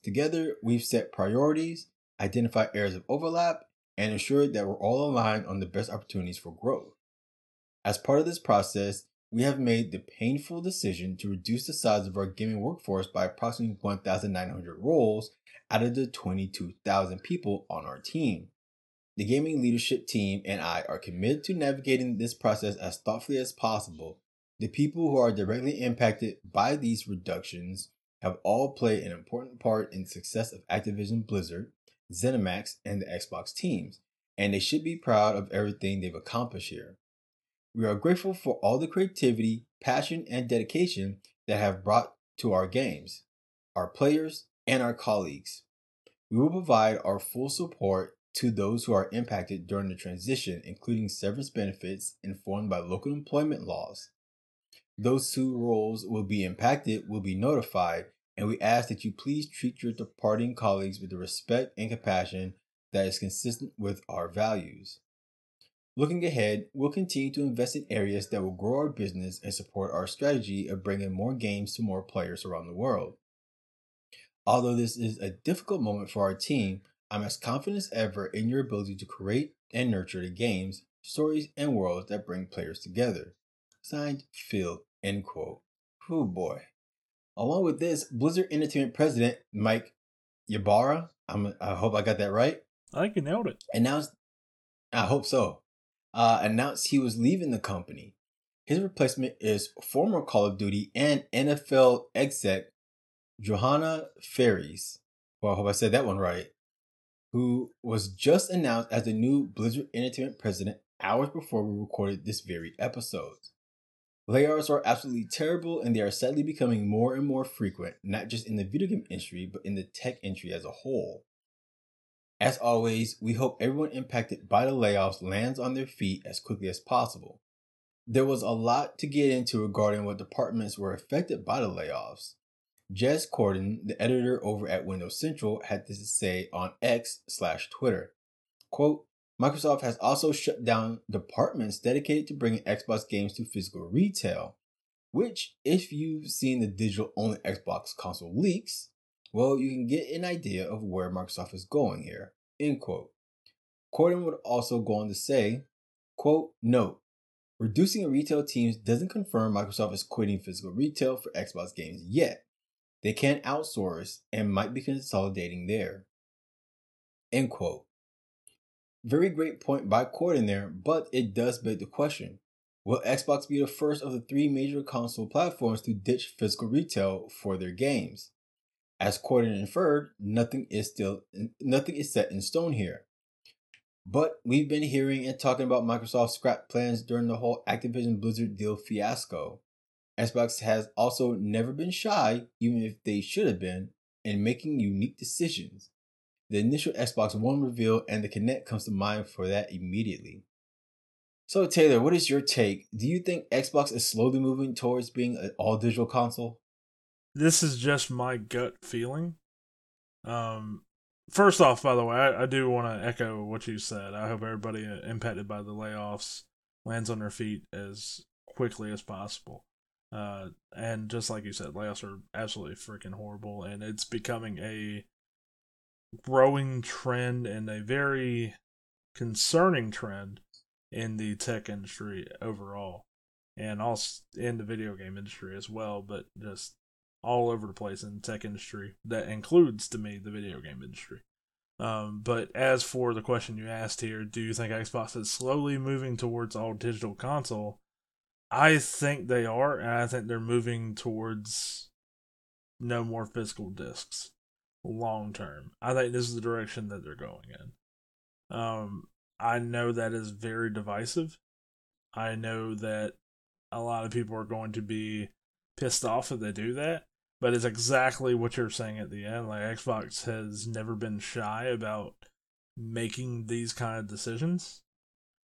Together, we've set priorities, identified areas of overlap, and ensured that we're all aligned on the best opportunities for growth. As part of this process, we have made the painful decision to reduce the size of our gaming workforce by approximately 1,900 roles out of the 22,000 people on our team. The gaming leadership team and I are committed to navigating this process as thoughtfully as possible. The people who are directly impacted by these reductions have all played an important part in the success of Activision Blizzard, ZeniMax, and the Xbox teams, and they should be proud of everything they've accomplished here. We are grateful for all the creativity, passion, and dedication that have brought to our games, our players, and our colleagues. We will provide our full support to those who are impacted during the transition, including severance benefits informed by local employment laws. Those whose roles will be impacted will be notified, and we ask that you please treat your departing colleagues with the respect and compassion that is consistent with our values. Looking ahead, we'll continue to invest in areas that will grow our business and support our strategy of bringing more games to more players around the world. Although this is a difficult moment for our team, I'm as confident as ever in your ability to create and nurture the games, stories, and worlds that bring players together. Signed, Phil. End quote. Oh boy. Along with this, Blizzard Entertainment President Mike Ybarra, I'm, I hope I got that right. I think you nailed it. Announced, I hope so uh, announced he was leaving the company. His replacement is former Call of Duty and NFL exec Johanna Faries. Well, I hope I said that one right. Who was just announced as the new Blizzard Entertainment president hours before we recorded this very episode. Layoffs are absolutely terrible and they are sadly becoming more and more frequent, not just in the video game industry, but in the tech industry as a whole. As always, we hope everyone impacted by the layoffs lands on their feet as quickly as possible. There was a lot to get into regarding what departments were affected by the layoffs. Jez Corden, the editor over at Windows Central, had this to say on X slash Twitter. Quote, Microsoft has also shut down departments dedicated to bringing Xbox games to physical retail, which, if you've seen the digital only Xbox console leaks, well, you can get an idea of where Microsoft is going here. End quote. Corden would also go on to say, quote, note, reducing retail teams doesn't confirm Microsoft is quitting physical retail for Xbox games yet. They can outsource and might be consolidating there. End quote. Very great point by Corden there, but it does beg the question. Will Xbox be the first of the three major console platforms to ditch physical retail for their games? As Corden inferred, nothing is still nothing is set in stone here. But we've been hearing and talking about Microsoft's scrap plans during the whole Activision Blizzard deal fiasco. Xbox has also never been shy, even if they should have been, in making unique decisions. the initial Xbox One reveal and the Kinect comes to mind for that immediately. So, Taylor, what is your take? Do you think Xbox is slowly moving towards being an all digital console? This is just my gut feeling. Um, first off, by the way, I, I do want to echo what you said. I hope everybody impacted by the layoffs lands on their feet as quickly as possible. Uh, and just like you said, layoffs are absolutely freaking horrible, and it's becoming a growing trend and a very concerning trend in the tech industry overall, and also in the video game industry as well. But just all over the place in the tech industry that includes to me the video game industry. Um, but as for the question you asked here, do you think Xbox is slowly moving towards all digital console? I think they are, and I think they're moving towards no more physical discs long term. I think this is the direction that they're going in. Um, I know that is very divisive. I know that a lot of people are going to be pissed off if they do that, but it's exactly what you're saying at the end. Like Xbox has never been shy about making these kind of decisions.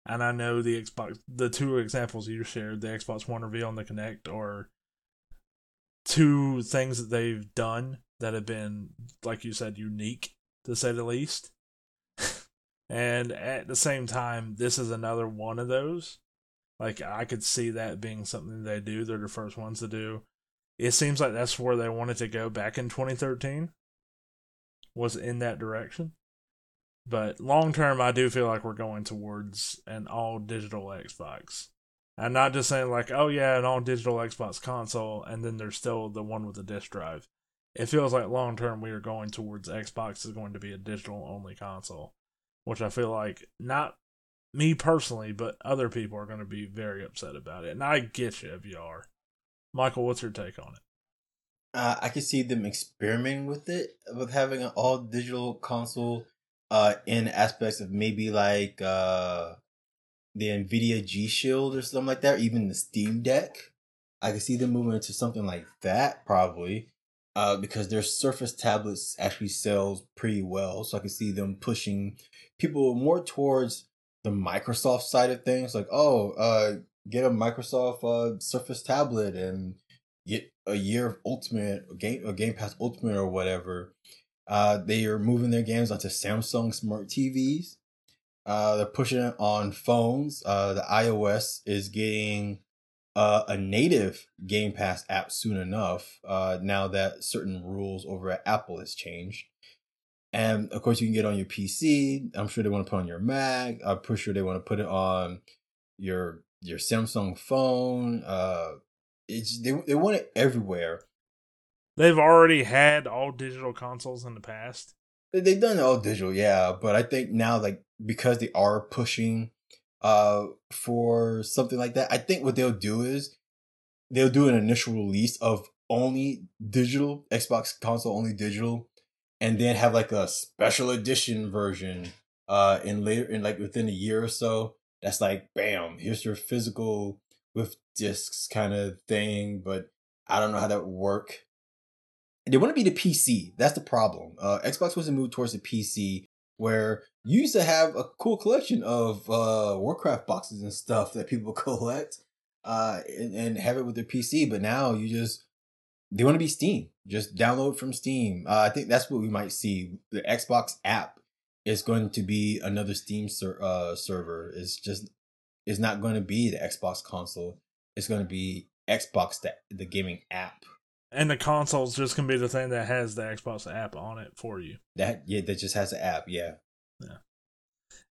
And I know the Xbox, the two examples you shared, the Xbox One reveal and the Kinect, are two things that they've done that have been, like you said, unique to say the least. *laughs* and at the same time, this is another one of those. Like I could see that being something they do. They're the first ones to do. It seems like that's where they wanted to go back in 2013. Was in that direction. But long term, I do feel like we're going towards an all digital Xbox. I'm not just saying like, oh yeah, an all digital Xbox console, and then there's still the one with the disk drive. It feels like long term we are going towards Xbox is going to be a digital only console, which I feel like not me personally, but other people are going to be very upset about it. And I get you if you are. Michael, what's your take on it? Uh, I can see them experimenting with it, with having an all digital console uh, in aspects of maybe like uh, the Nvidia G Shield or something like that, even the Steam Deck. I can see them moving into something like that probably, uh, because their Surface tablets actually sells pretty well. So I can see them pushing people more towards the Microsoft side of things, like oh, uh, get a Microsoft uh, Surface tablet and get a year of Ultimate game, or Game Pass Ultimate or whatever uh, they are moving their games onto Samsung smart TVs. Uh, they're pushing it on phones. Uh, the iOS is getting uh, a native Game Pass app soon enough. Uh, now that certain rules over at Apple has changed, and of course you can get on your PC. I'm sure they want to put on your Mac. I'm pretty sure they want to put it on your your Samsung phone. Uh, it's they they want it everywhere. They've already had all digital consoles in the past. They've done all digital, yeah, but I think now, like because they are pushing uh for something like that, I think what they'll do is they'll do an initial release of only digital Xbox console, only digital, and then have like a special edition version uh in later in like within a year or so. That's like bam, here's your physical with discs kind of thing, but I don't know how that would work they want to be the PC. That's the problem. Uh, Xbox wants to move towards the PC where you used to have a cool collection of uh, Warcraft boxes and stuff that people *laughs* collect uh, and, and have it with their PC. But now you just, they want to be Steam. Just download from Steam. Uh, I think that's what we might see. The Xbox app is going to be another Steam ser- uh, server. It's just, it's not going to be the Xbox console. It's going to be Xbox, the, the gaming app and the console's just gonna be the thing that has the Xbox app on it for you. That yeah, that just has the app. Yeah. Yeah.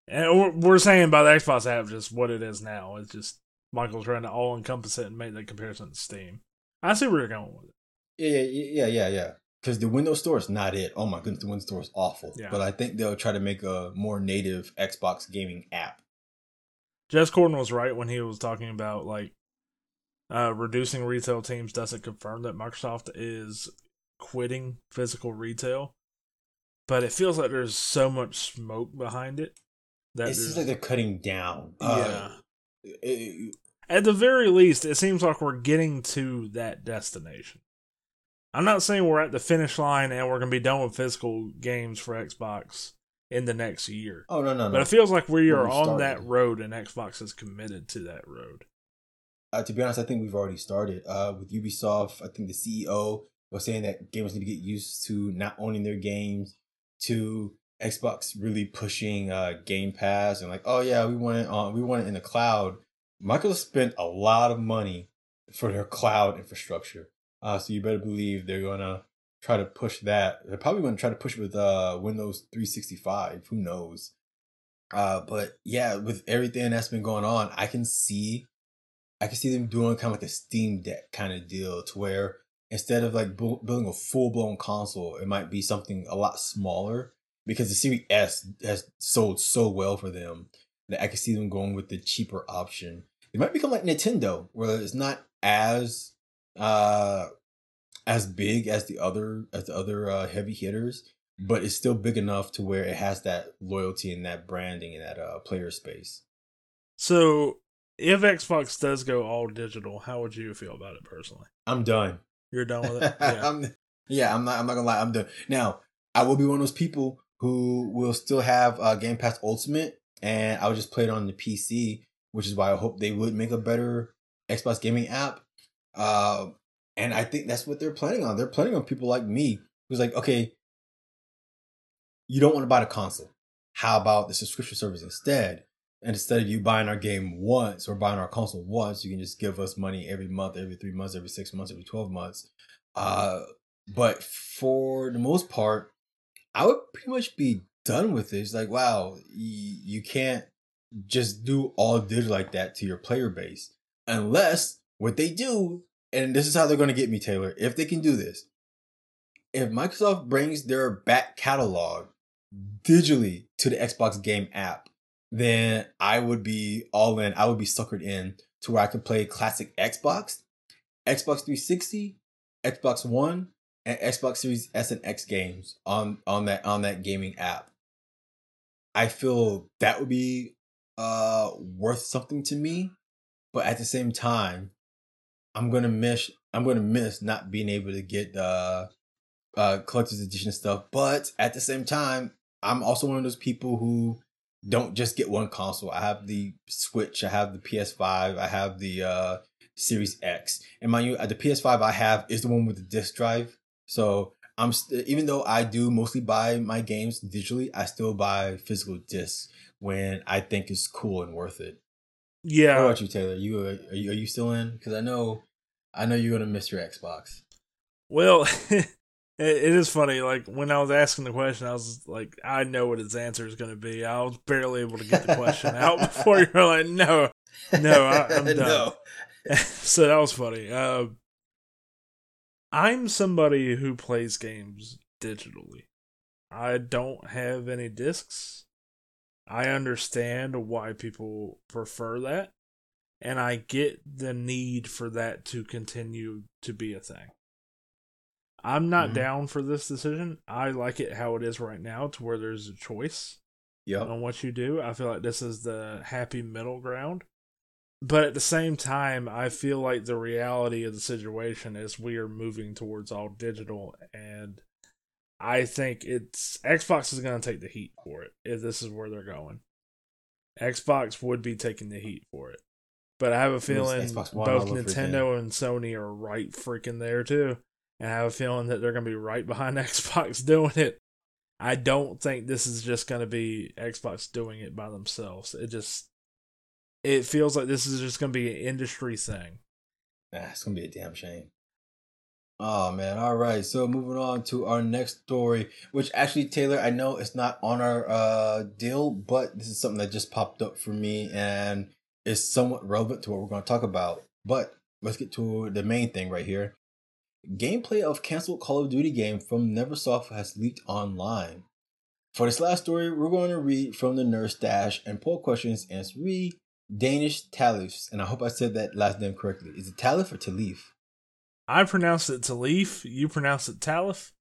And we're saying by the Xbox app just what it is now. It's just Michael's trying to all encompass it and make the comparison to Steam. I see where you're going with it. Yeah, yeah, yeah, yeah, yeah. Because the Windows Store is not it. Oh my goodness, the Windows Store is awful. Yeah. But I think they'll try to make a more native Xbox gaming app. Jez Corden was right when he was talking about like uh, reducing retail teams doesn't confirm that Microsoft is quitting physical retail, but it feels like there's so much smoke behind it that it seems like they're cutting down. Yeah. Uh, it, At the very least, it seems like we're getting to that destination. I'm not saying we're at the finish line and we're going to be done with physical games for Xbox in the next year. Oh no, no, no. But it feels like we are on started. that road and Xbox is committed to that road. Uh, to be honest, I think we've already started. Uh, with Ubisoft, I think the CEO was saying that gamers need to get used to not owning their games, to Xbox really pushing uh, Game Pass and like, oh yeah, we want it on, we want it in the cloud. Microsoft spent a lot of money for their cloud infrastructure, uh, so you better believe they're gonna try to push that. They're probably gonna try to push it with uh, Windows 365. Who knows? Uh, but yeah, with everything that's been going on, I can see I can see them doing kind of like a Steam Deck kind of deal to where instead of like bu- building a full blown console, it might be something a lot smaller because the Series S has sold so well for them that I can see them going with the cheaper option. It might become like Nintendo, where it's not as uh as big as the other as the other uh, heavy hitters, but it's still big enough to where it has that loyalty and that branding and that uh, player space. So, if Xbox does go all digital, how would you feel about it personally? I'm done. You're done with it? *laughs* Yeah. I'm, yeah, I'm not. I'm not gonna lie. I'm done. Now, I will be one of those people who will still have uh, Game Pass Ultimate, and I'll just play it on the PC, which is why I hope they would make a better Xbox gaming app. Uh, and I think that's what they're planning on. They're planning on people like me who's like, okay, you don't want to buy the console. How about the subscription service instead? And instead of you buying our game once or buying our console once, you can just give us money every month, every three months, every six months, every 12 months. Uh, but for the most part, I would pretty much be done with it. It's like, wow, you, you can't just do all digital like that to your player base. Unless what they do, and this is how they're going to get me, Taylor, if they can do this, if Microsoft brings their back catalog digitally to the Xbox game app, then I would be all in. I would be suckered in to where I could play classic Xbox, Xbox 360, Xbox One, and Xbox Series S and X games on on that on that gaming app. I feel that would be uh worth something to me, but at the same time, I'm gonna miss I'm gonna miss not being able to get uh uh collector's edition stuff. But at the same time, I'm also one of those people who don't just get one console. I have the Switch, I have the PS5, I have the uh Series X. And mind you, uh, the PS5 I have is the one with the disc drive. So I'm st- even though I do mostly buy my games digitally, I still buy physical discs when I think it's cool and worth it. Yeah. What about you, Taylor? You uh, are you are you still in? Because I know, I know you're gonna miss your Xbox. Well, *laughs* it, it is funny. Like when I was asking the question, I was like, I know what his answer is going to be. I was barely able to get the question out *laughs* before you were like, no, no, I, I'm *laughs* done. no. so that was funny. Uh, I'm somebody who plays games digitally. I don't have any discs. I understand why people prefer that, and I get the need for that to continue to be a thing. I'm not Mhm. down for this decision. I like it how it is right now, to where there's a choice Yep. on what you do. I feel like this is the happy middle ground. But at the same time, I feel like the reality of the situation is we are moving towards all digital and I think it's Xbox is going to take the heat for it if this is where they're going. Xbox would be taking the heat for it. But I have a feeling both Nintendo and Sony are right freaking there too. And I have a feeling that they're going to be right behind *laughs* Xbox doing it. I don't think this is just going to be Xbox doing it by themselves. It just it feels like this is just going to be an industry thing. Nah, it's gonna be a damn shame. Oh man, all right. So moving on to our next story, which actually Taylor, I know it's not on our uh deal, but this is something that just popped up for me and is somewhat relevant to what we're going to talk about. But let's get to the main thing right here. Gameplay of canceled Call of Duty game from Neversoft has leaked online. For this last story, we're going to read from the NerdStash and poll questions and Danish Talifs, and I hope I said that last name correctly. Is it Talif or Talif? I pronounce it Talif. You pronounce it Talif.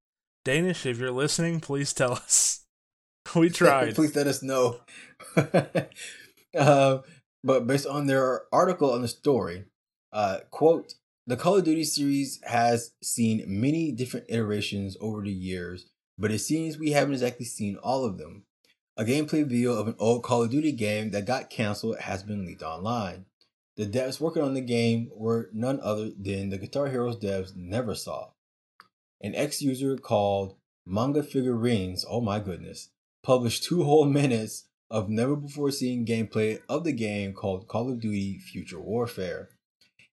Danish, if you're listening, please tell us. *laughs* We tried. *laughs* Please let us know. *laughs* uh, but based on their article on the story, uh, quote, The Call of Duty series has seen many different iterations over the years, but it seems we haven't exactly seen all of them. A gameplay video of an old Call of Duty game that got canceled has been leaked online. The devs working on the game were none other than the Guitar Heroes devs Neversoft. An ex user called Manga Figurines, oh my goodness, published two *laughs* whole minutes of never before seen gameplay of the game called Call of Duty Future Warfare.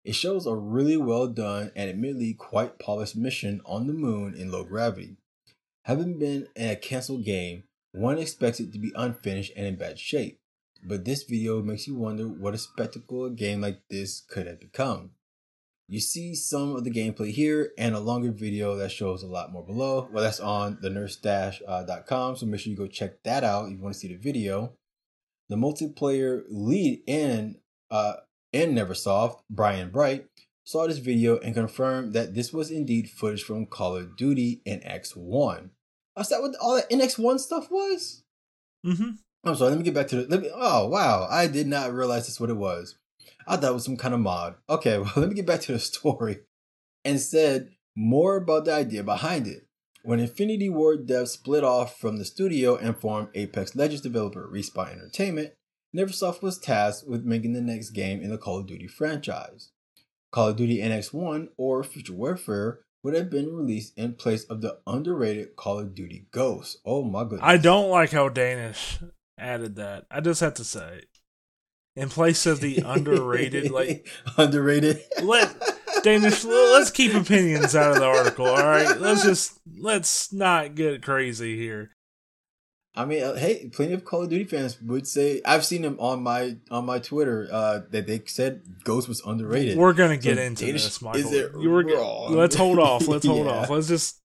It shows a really well done and admittedly quite polished mission on the moon in low gravity. Having been in a canceled game, one expects it to be unfinished and in bad shape, but this video makes you wonder what a spectacle a game like this could have become. You see some of the gameplay here and a longer video that shows a lot more below. Well, that's on the nerdstash.com, so make sure you go check that out if you want to see the video. The multiplayer lead in uh, in Neversoft, Brian Bright, saw this video and confirmed that this was indeed footage from Call of Duty NX1. Oh, is that what all that NX1 stuff was? Mm-hmm. I'm sorry, let me get back to the. Let me, oh, wow. I did not realize that's what it was. I thought it was some kind of mod. Okay, *laughs* well, let me get back to the story and said more about the idea behind it. When Infinity Ward devs split off from the studio and formed Apex Legends developer Respawn Entertainment, Neversoft was tasked with making the next game in the Call of Duty franchise. Call of Duty NX1 or Future Warfare would have been released in place of the underrated Call of Duty Ghosts. Oh my goodness. I don't like how Danish added that. I just have to say. In place of the *laughs* underrated, like *laughs* underrated. let Danish, *laughs* let's keep opinions out of the article. All right, let's just let's not get crazy here. I mean, uh, hey, plenty of Call of Duty fans would say I've seen them on my on my Twitter uh, that they said Ghost was underrated. We're gonna get so into Danish, this, Michael. Is it you were, wrong? Let's hold off. Let's hold yeah. off. Let's just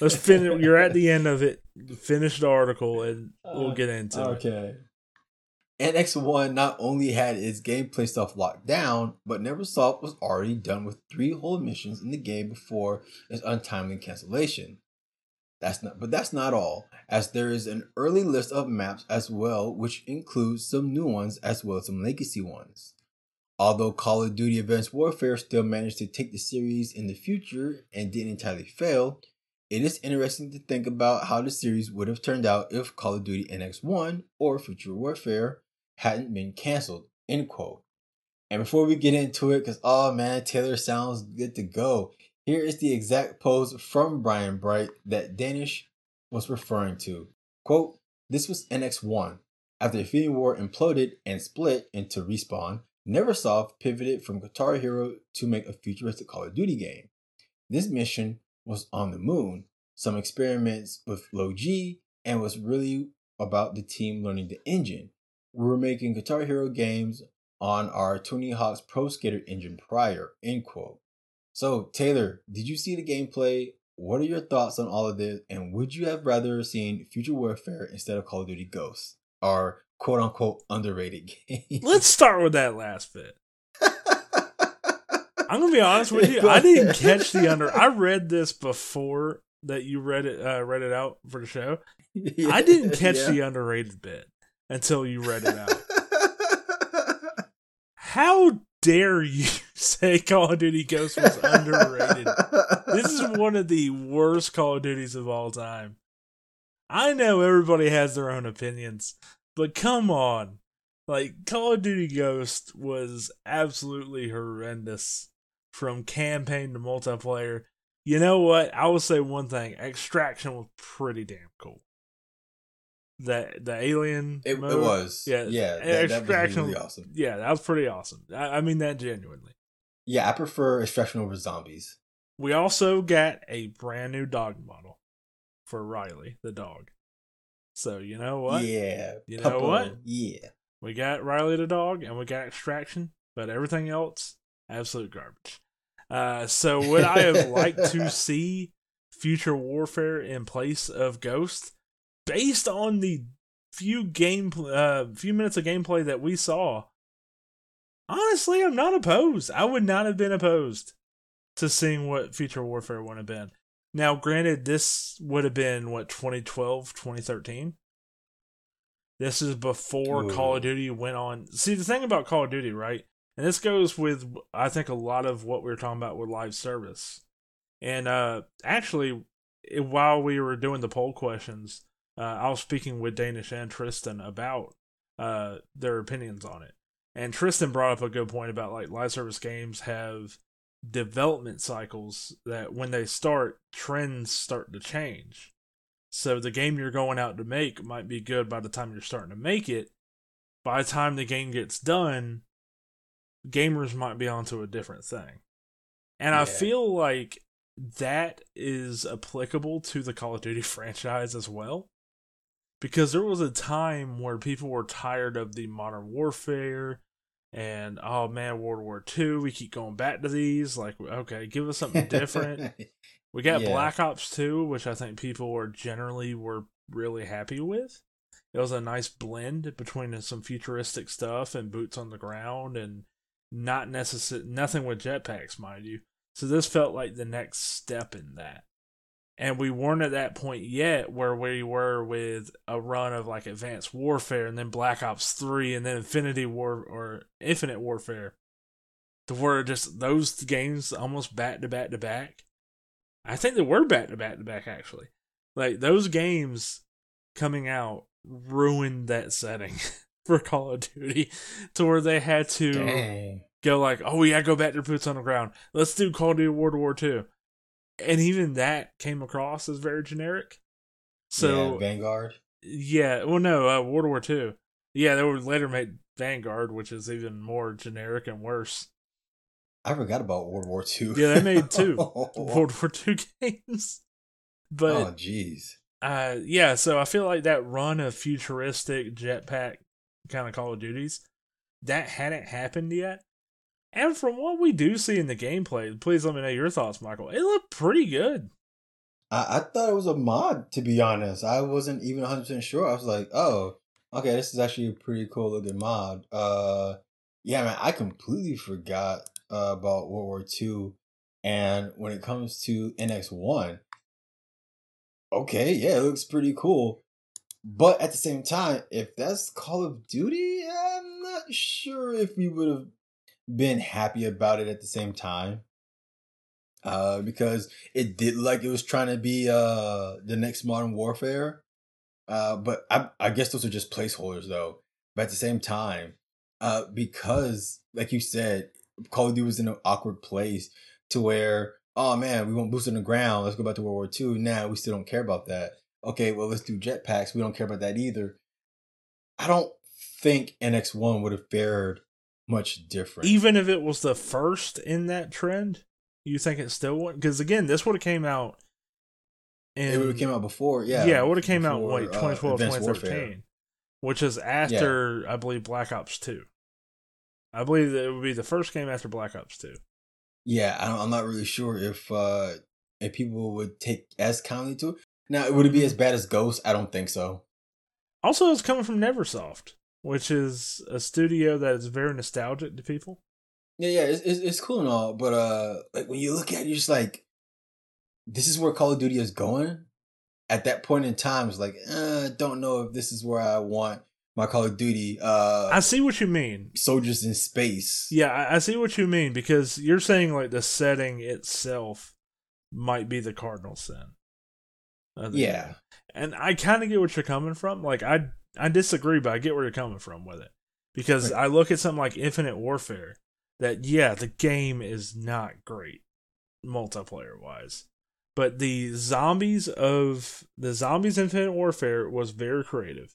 let's finish. You're at the end of it. Finish the article, and we'll uh, get into okay. it. Okay. NX1 not only had its gameplay stuff locked down, but Neversoft was already done with three whole missions in the game before its untimely cancellation. That's not, but that's not all, as there is an early list of maps as well, which includes some new ones as well as some legacy ones. Although Call of Duty Advanced Warfare still managed to take the series in the future and didn't entirely fail, it is interesting to think about how the series would have turned out if Call of Duty NX1 or Future Warfare hadn't been canceled. End quote. And before we get into it, because oh man, Taylor sounds good to go. Here is the exact post from Brian Bright that Danish was referring to. Quote, this was NX1. After Infinity Ward imploded and split into Respawn, Neversoft pivoted from Guitar Hero to make a futuristic Call of Duty game. This mission was on the moon, some experiments with low G, and was really about the team learning the engine. We were making Guitar Hero games on our Tony Hawk's Pro Skater engine prior, end quote. So, Taylor, did you see the gameplay? What are your thoughts on all of this? And would you have rather seen Future Warfare instead of Call of Duty Ghosts, our quote unquote underrated *laughs* game? Let's start with that last bit. I'm gonna be honest with you. I didn't catch the under. I read this before that you read it. Uh, read it out for the show. Yeah, *laughs* I didn't catch yeah. the underrated bit until you read it out. *laughs* How dare you *laughs* say Call of Duty Ghost was underrated? this is one of the worst Call of Duties of all time. I know everybody has their own opinions, but come on. Like, Call of Duty Ghost was absolutely horrendous from campaign to multiplayer. You know what? I will say one thing Extraction was pretty damn cool the the alien. It, it was. Yeah, yeah. That, extraction. That was really awesome. Yeah, that was pretty awesome. I, I, mean that genuinely. Yeah, I prefer extraction over zombies. We also got a brand new dog model for Riley the dog. So you know what? Yeah. You know what? Yeah. We got Riley the dog and we got extraction, but everything else absolute garbage. Uh, so would I have liked to *laughs* see future warfare in place of Ghost? based on the few game uh few minutes of gameplay that we saw, honestly, I'm not opposed. I would not have been opposed to seeing what Future Warfare would have been. Now, granted, this would have been what 2012, 2013. This is before Ooh. Call of Duty went on. See, the thing about Call of Duty, right? And this goes with I think a lot of what we were talking about with live service. And uh actually while we were doing the poll questions, uh, I was speaking with Danish and Tristan about uh their opinions on it. And Tristan brought up a good point about like live service games have development cycles that when they start, trends start to change. So the game you're going out to make might be good by the time you're starting to make it. By the time the game gets done, gamers might be onto a different thing. And yeah. I feel like that is applicable to the Call of Duty *laughs* franchise as well. Because there was a time where people were tired of the modern warfare and oh man, World War II, we keep going back to these. Like, okay, give us something different. *laughs* we got yeah. Black Ops 2, which I think people were generally were really happy with. It was a nice blend between some futuristic stuff and boots on the ground and not necessary nothing with jetpacks, mind you. So this felt like the next step in that. And we weren't at that point yet where we were with a run of like advanced warfare and then black ops 3 and then infinity war or infinite warfare to where just those games almost back to back to back. I think they were back to back to back actually. Like those games coming out ruined that setting *laughs* *laughs* for call of duty to where they had to Dang. go like oh we gotta go back to boots on the ground let's do call of duty world war 2 and even that came across as very generic. So yeah, Vanguard. Yeah, well, no, uh, World War Two. Yeah, they were later made Vanguard, which is even more generic and worse. I forgot about World War Two. yeah, they made two *laughs* World War Two *laughs* games. But oh, jeez. Uh, yeah. So I feel like that run of futuristic jetpack kind of Call of Duties that hadn't happened yet. And from what we do see in the gameplay, please let me know your thoughts, Michael. It looked pretty good. I, I thought it was a mod, to be honest. I wasn't even 100% sure. I was like, oh, okay, this is actually a pretty cool looking mod. Uh, yeah, man, I completely forgot uh, about World War II. And when it comes to NX1, okay, yeah, it looks pretty cool. But at the same time, if that's Call of Duty, I'm not sure if we would have been happy about it at the same time. Uh, because it did like it was trying to be uh the next modern warfare. Uh, but I I guess those are just placeholders though. But at the same time, uh, because like you said, Call of Duty was in an awkward place to where oh man, we want boots on the ground. Let's go back to World War II. Now we still don't care about that. Okay, well let's do jetpacks. We don't care about that either. I don't think NX1 would have fared much different. Even if it was the first in that trend, you think it still would? Because again, this would have came out. In, it would have came out before, yeah. Yeah, it would have came before, out wait 2012, uh, 2013, which is after yeah. I believe Black Ops Two. I believe that it would be the first game after Black Ops Two. Yeah, I'm not really sure if uh if people would take as kindly to it. Now, would it be as bad as Ghost? I don't think so. Also, it's coming from Neversoft which is a studio that is very nostalgic to people. Yeah, yeah, it's, it's, it's cool and all, but uh, like when you look at it, you're just like, this is where Call of Duty is going. At that point in time, it's like, uh, don't know if this is where I want my Call of Duty. Uh, I see what you mean. Soldiers in space. Yeah, I, I see what you mean because you're saying like the setting itself might be the cardinal sin. Yeah, and I kind of get what you're coming from. Like I I disagree, but I get where you're coming from with it. Because. I look at something like Infinite Warfare, that yeah, the game is not great multiplayer wise. But the zombies of the zombies Infinite Warfare was very creative.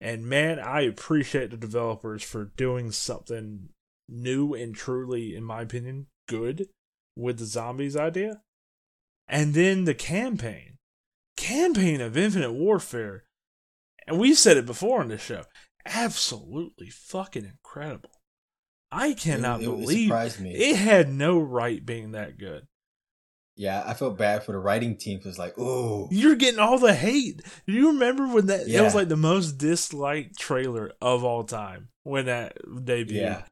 And man, I appreciate the developers for doing something new and truly, in my opinion, good with the zombies idea. And then the campaign. Campaign of Infinite Warfare and we've said it before on this show, absolutely fucking incredible. I cannot it, it, believe it, it had no right being that good. Yeah, I felt bad for the writing team because, like, oh, you're getting all the hate. Do you remember when that? Yeah. It was like the most disliked trailer of all time when that debuted. Yeah.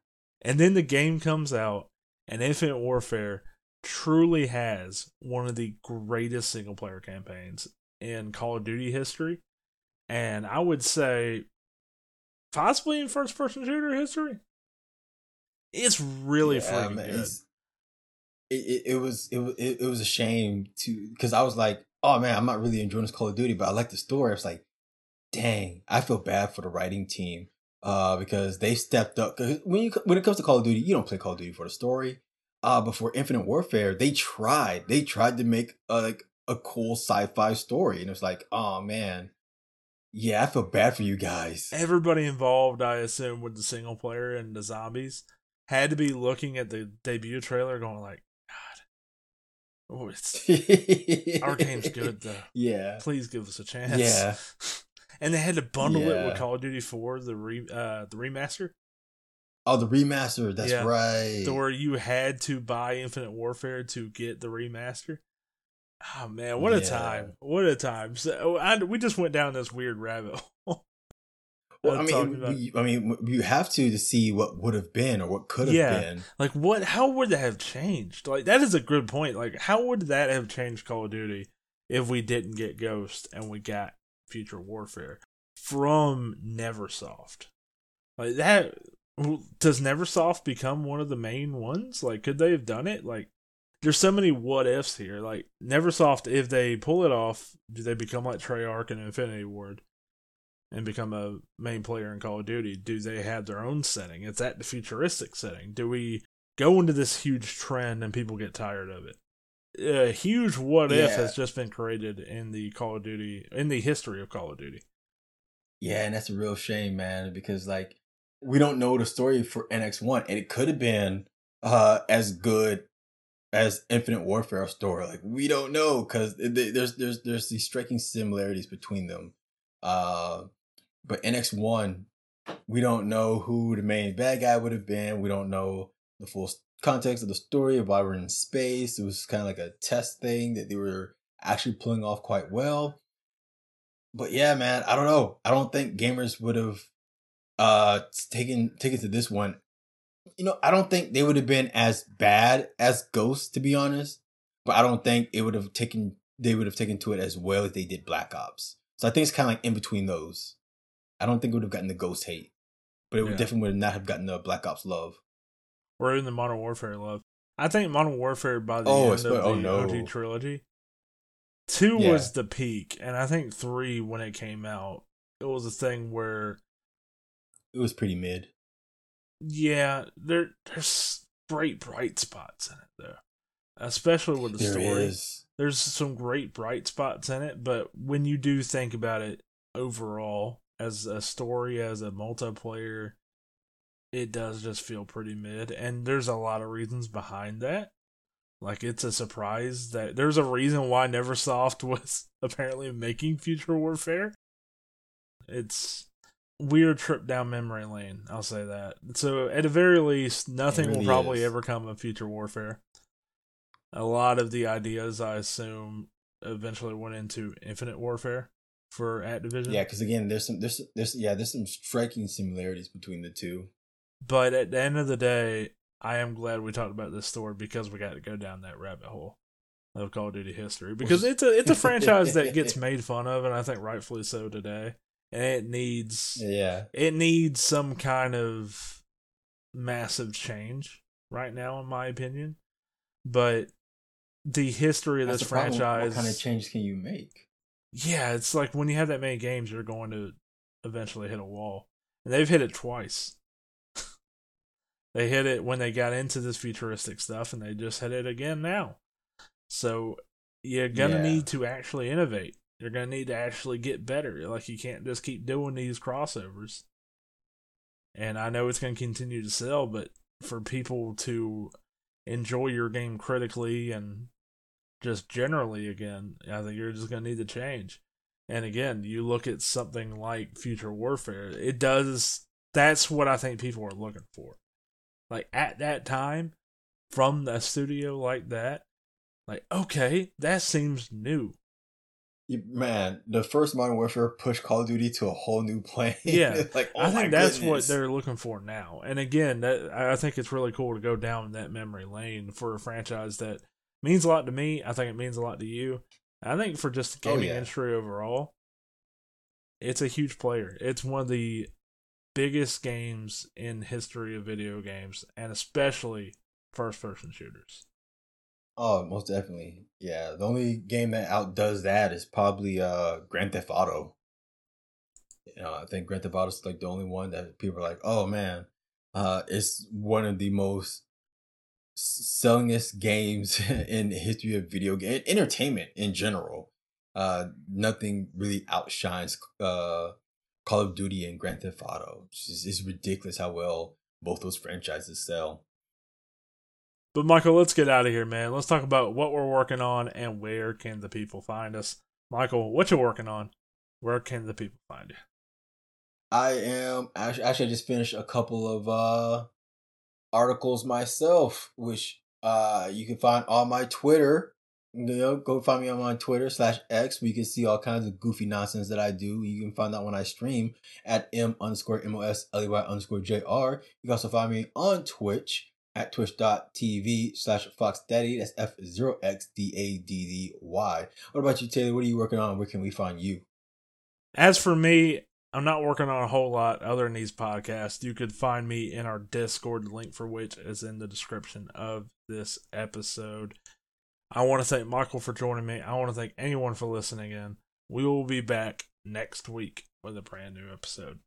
And then the game comes out, and Infinite Warfare truly has one of the greatest single player campaigns in Call of Duty history and I would say possibly in first person shooter history. It's really Yeah, freaking man, good. It, it, was it, it, it was a shame to because I was like, oh man, I'm not really enjoying this Call of Duty, but I like the story. I was like, dang, I feel bad for the writing team uh, because they stepped up. Cause when you when it comes to Call of Duty, you don't play Call of Duty for the story. Uh, but for Infinite Warfare, they tried. They tried to make a, like a cool sci-fi story, and it was like, oh man, yeah, I feel bad for you guys. Everybody involved, I assume, with the single player and the zombies, had to be looking at the debut trailer, going like, "God, oh, it's *laughs* our game's good though. Yeah, Please give us a chance." yeah. *laughs* and they had to bundle it with Call of Duty 4, the re uh, the remaster, Oh, the remaster. That's Yeah. right. where you had to buy Infinite Warfare to get the remaster. Oh man, what a Yeah. time! What a time! So oh, I, we just went down this weird rabbit *laughs* hole. Well, I mean, we, I mean, you have to to see what would have been or what could have Yeah. been. Like what? How would that have changed? Like that is a good point. Like how would that have changed Call of Duty if we didn't get Ghost and we got Future Warfare from NeverSoft? Like that does NeverSoft become one of the main ones? Like could they have done it? Like there's so many what ifs here. Like NeverSoft, if they pull it off, do they become like Treyarch and Infinity Ward? and become a main player in Call of Duty? Do they have their own setting? It's at the futuristic setting. Do we go into this huge trend and people get tired of it? A huge what if has just been created in the Call of Duty in the history of Call of Duty. Yeah, and that's a real shame, man, because like we don't know the story for NX1, and it could have been uh as good as Infinite Warfare story. Like we don't know because there's there's there's these striking similarities between them. Uh, but NX1, we don't know who the main bad guy would have been. We don't know the full context of the story of why we're in space. It was kind of like a test thing that they were actually pulling off quite well. But yeah, man, I don't know. I don't think gamers would have uh taken taken to this one. You know, I don't think they would have been as bad as Ghost, to be honest. But I don't think it would have taken they would have taken to it as well as they did Black Ops. So I think it's kind of like in between those. I don't think it would have gotten the Ghost hate, but it would Yeah. definitely would not have gotten the Black Ops love. Or in the Modern Warfare love. I think Modern Warfare by the Oh, end of oh, the oh, no. OG trilogy. Two Yeah. was the peak, and I think three when it came out, it was a thing where It was pretty mid. Yeah, there there's great bright spots in it though, especially with the There story. is. There's some great bright spots in it, but when you do think about it overall as a story, as a multiplayer, it does just feel pretty mid, and there's a lot of reasons behind that. Like it's a surprise that there's a reason why NeverSoft *laughs* was apparently making Future Warfare. It's weird trip down memory lane. I'll say that. So at the very least, nothing will probably is. ever come of Future Warfare. A lot of the ideas, I assume, eventually went into Infinite Warfare for Activision. Yeah, because again, there's some there's there's yeah there's some striking similarities between the two. But at the end of the day, I am glad we talked about this story because we got to go down that rabbit hole of Call of Duty history because it's a it's a *laughs* franchise that gets *laughs* made fun of, and I think rightfully so today. And it needs Yeah, it needs some kind of massive change right now, in my opinion. But the history of That's this the problem. franchise, What kind of change can you make? yeah, it's like when you have that many games, you're going to eventually hit a wall, and they've hit it twice. *laughs* they hit it when they got into this futuristic stuff, and they just hit it again now. So you're gonna Yeah. need to actually innovate. You're gonna need to actually get better. Like you can't just keep doing these crossovers. And I know it's gonna continue to sell, but for people to enjoy your game critically and just generally again, I think you're just gonna need to change. And again, you look at something like Future Warfare, it does that's what I think people are looking for. Like at that time, from a studio like that, like, okay, that seems new. Man, the first Modern Warfare pushed Call of Duty to a whole new plane. Yeah. *laughs* like oh I think that's what they're looking for now. And again, that I think it's really cool to go down that memory lane for a franchise that means a lot to me. I think it means a lot to you. I think for just the Oh, gaming yeah. industry overall, it's a huge player. It's one of the biggest games in history of video games, and especially first person shooters. Oh, most definitely. Yeah, the only game that outdoes that is probably uh Grand Theft Auto. You know, I think Grand Theft Auto is like the only one that people are like, oh man, uh, it's one of the most sellingest games *laughs* in the history of video game entertainment in general. Uh, nothing really outshines uh Call of Duty and Grand Theft Auto. It's, just, it's ridiculous how well both those franchises sell. But Michael, let's get out of here, man. Let's talk about what we're working on and where can the people find us. Michael, what you working on? Where can the people find you? I am actually, actually I just finished a couple of uh articles myself, which uh you can find on my Twitter. You know, go find me on my Twitter slash X where you can see all kinds of goofy nonsense that I do. You can find out when I stream at M underscore M O S L E Y underscore J R. You can also find me on Twitch at twitch.tv slash Fox Daddy. That's F zero X D A D D Y. What about you, Taylor? What are you working on? Where can we find you? As for me, I'm not working on a whole lot other than these podcasts. You could find me in our Discord, link for which is in the description of this episode. I want to thank Michael for joining me. I want to thank anyone for listening in. We will be back next week with a brand new episode.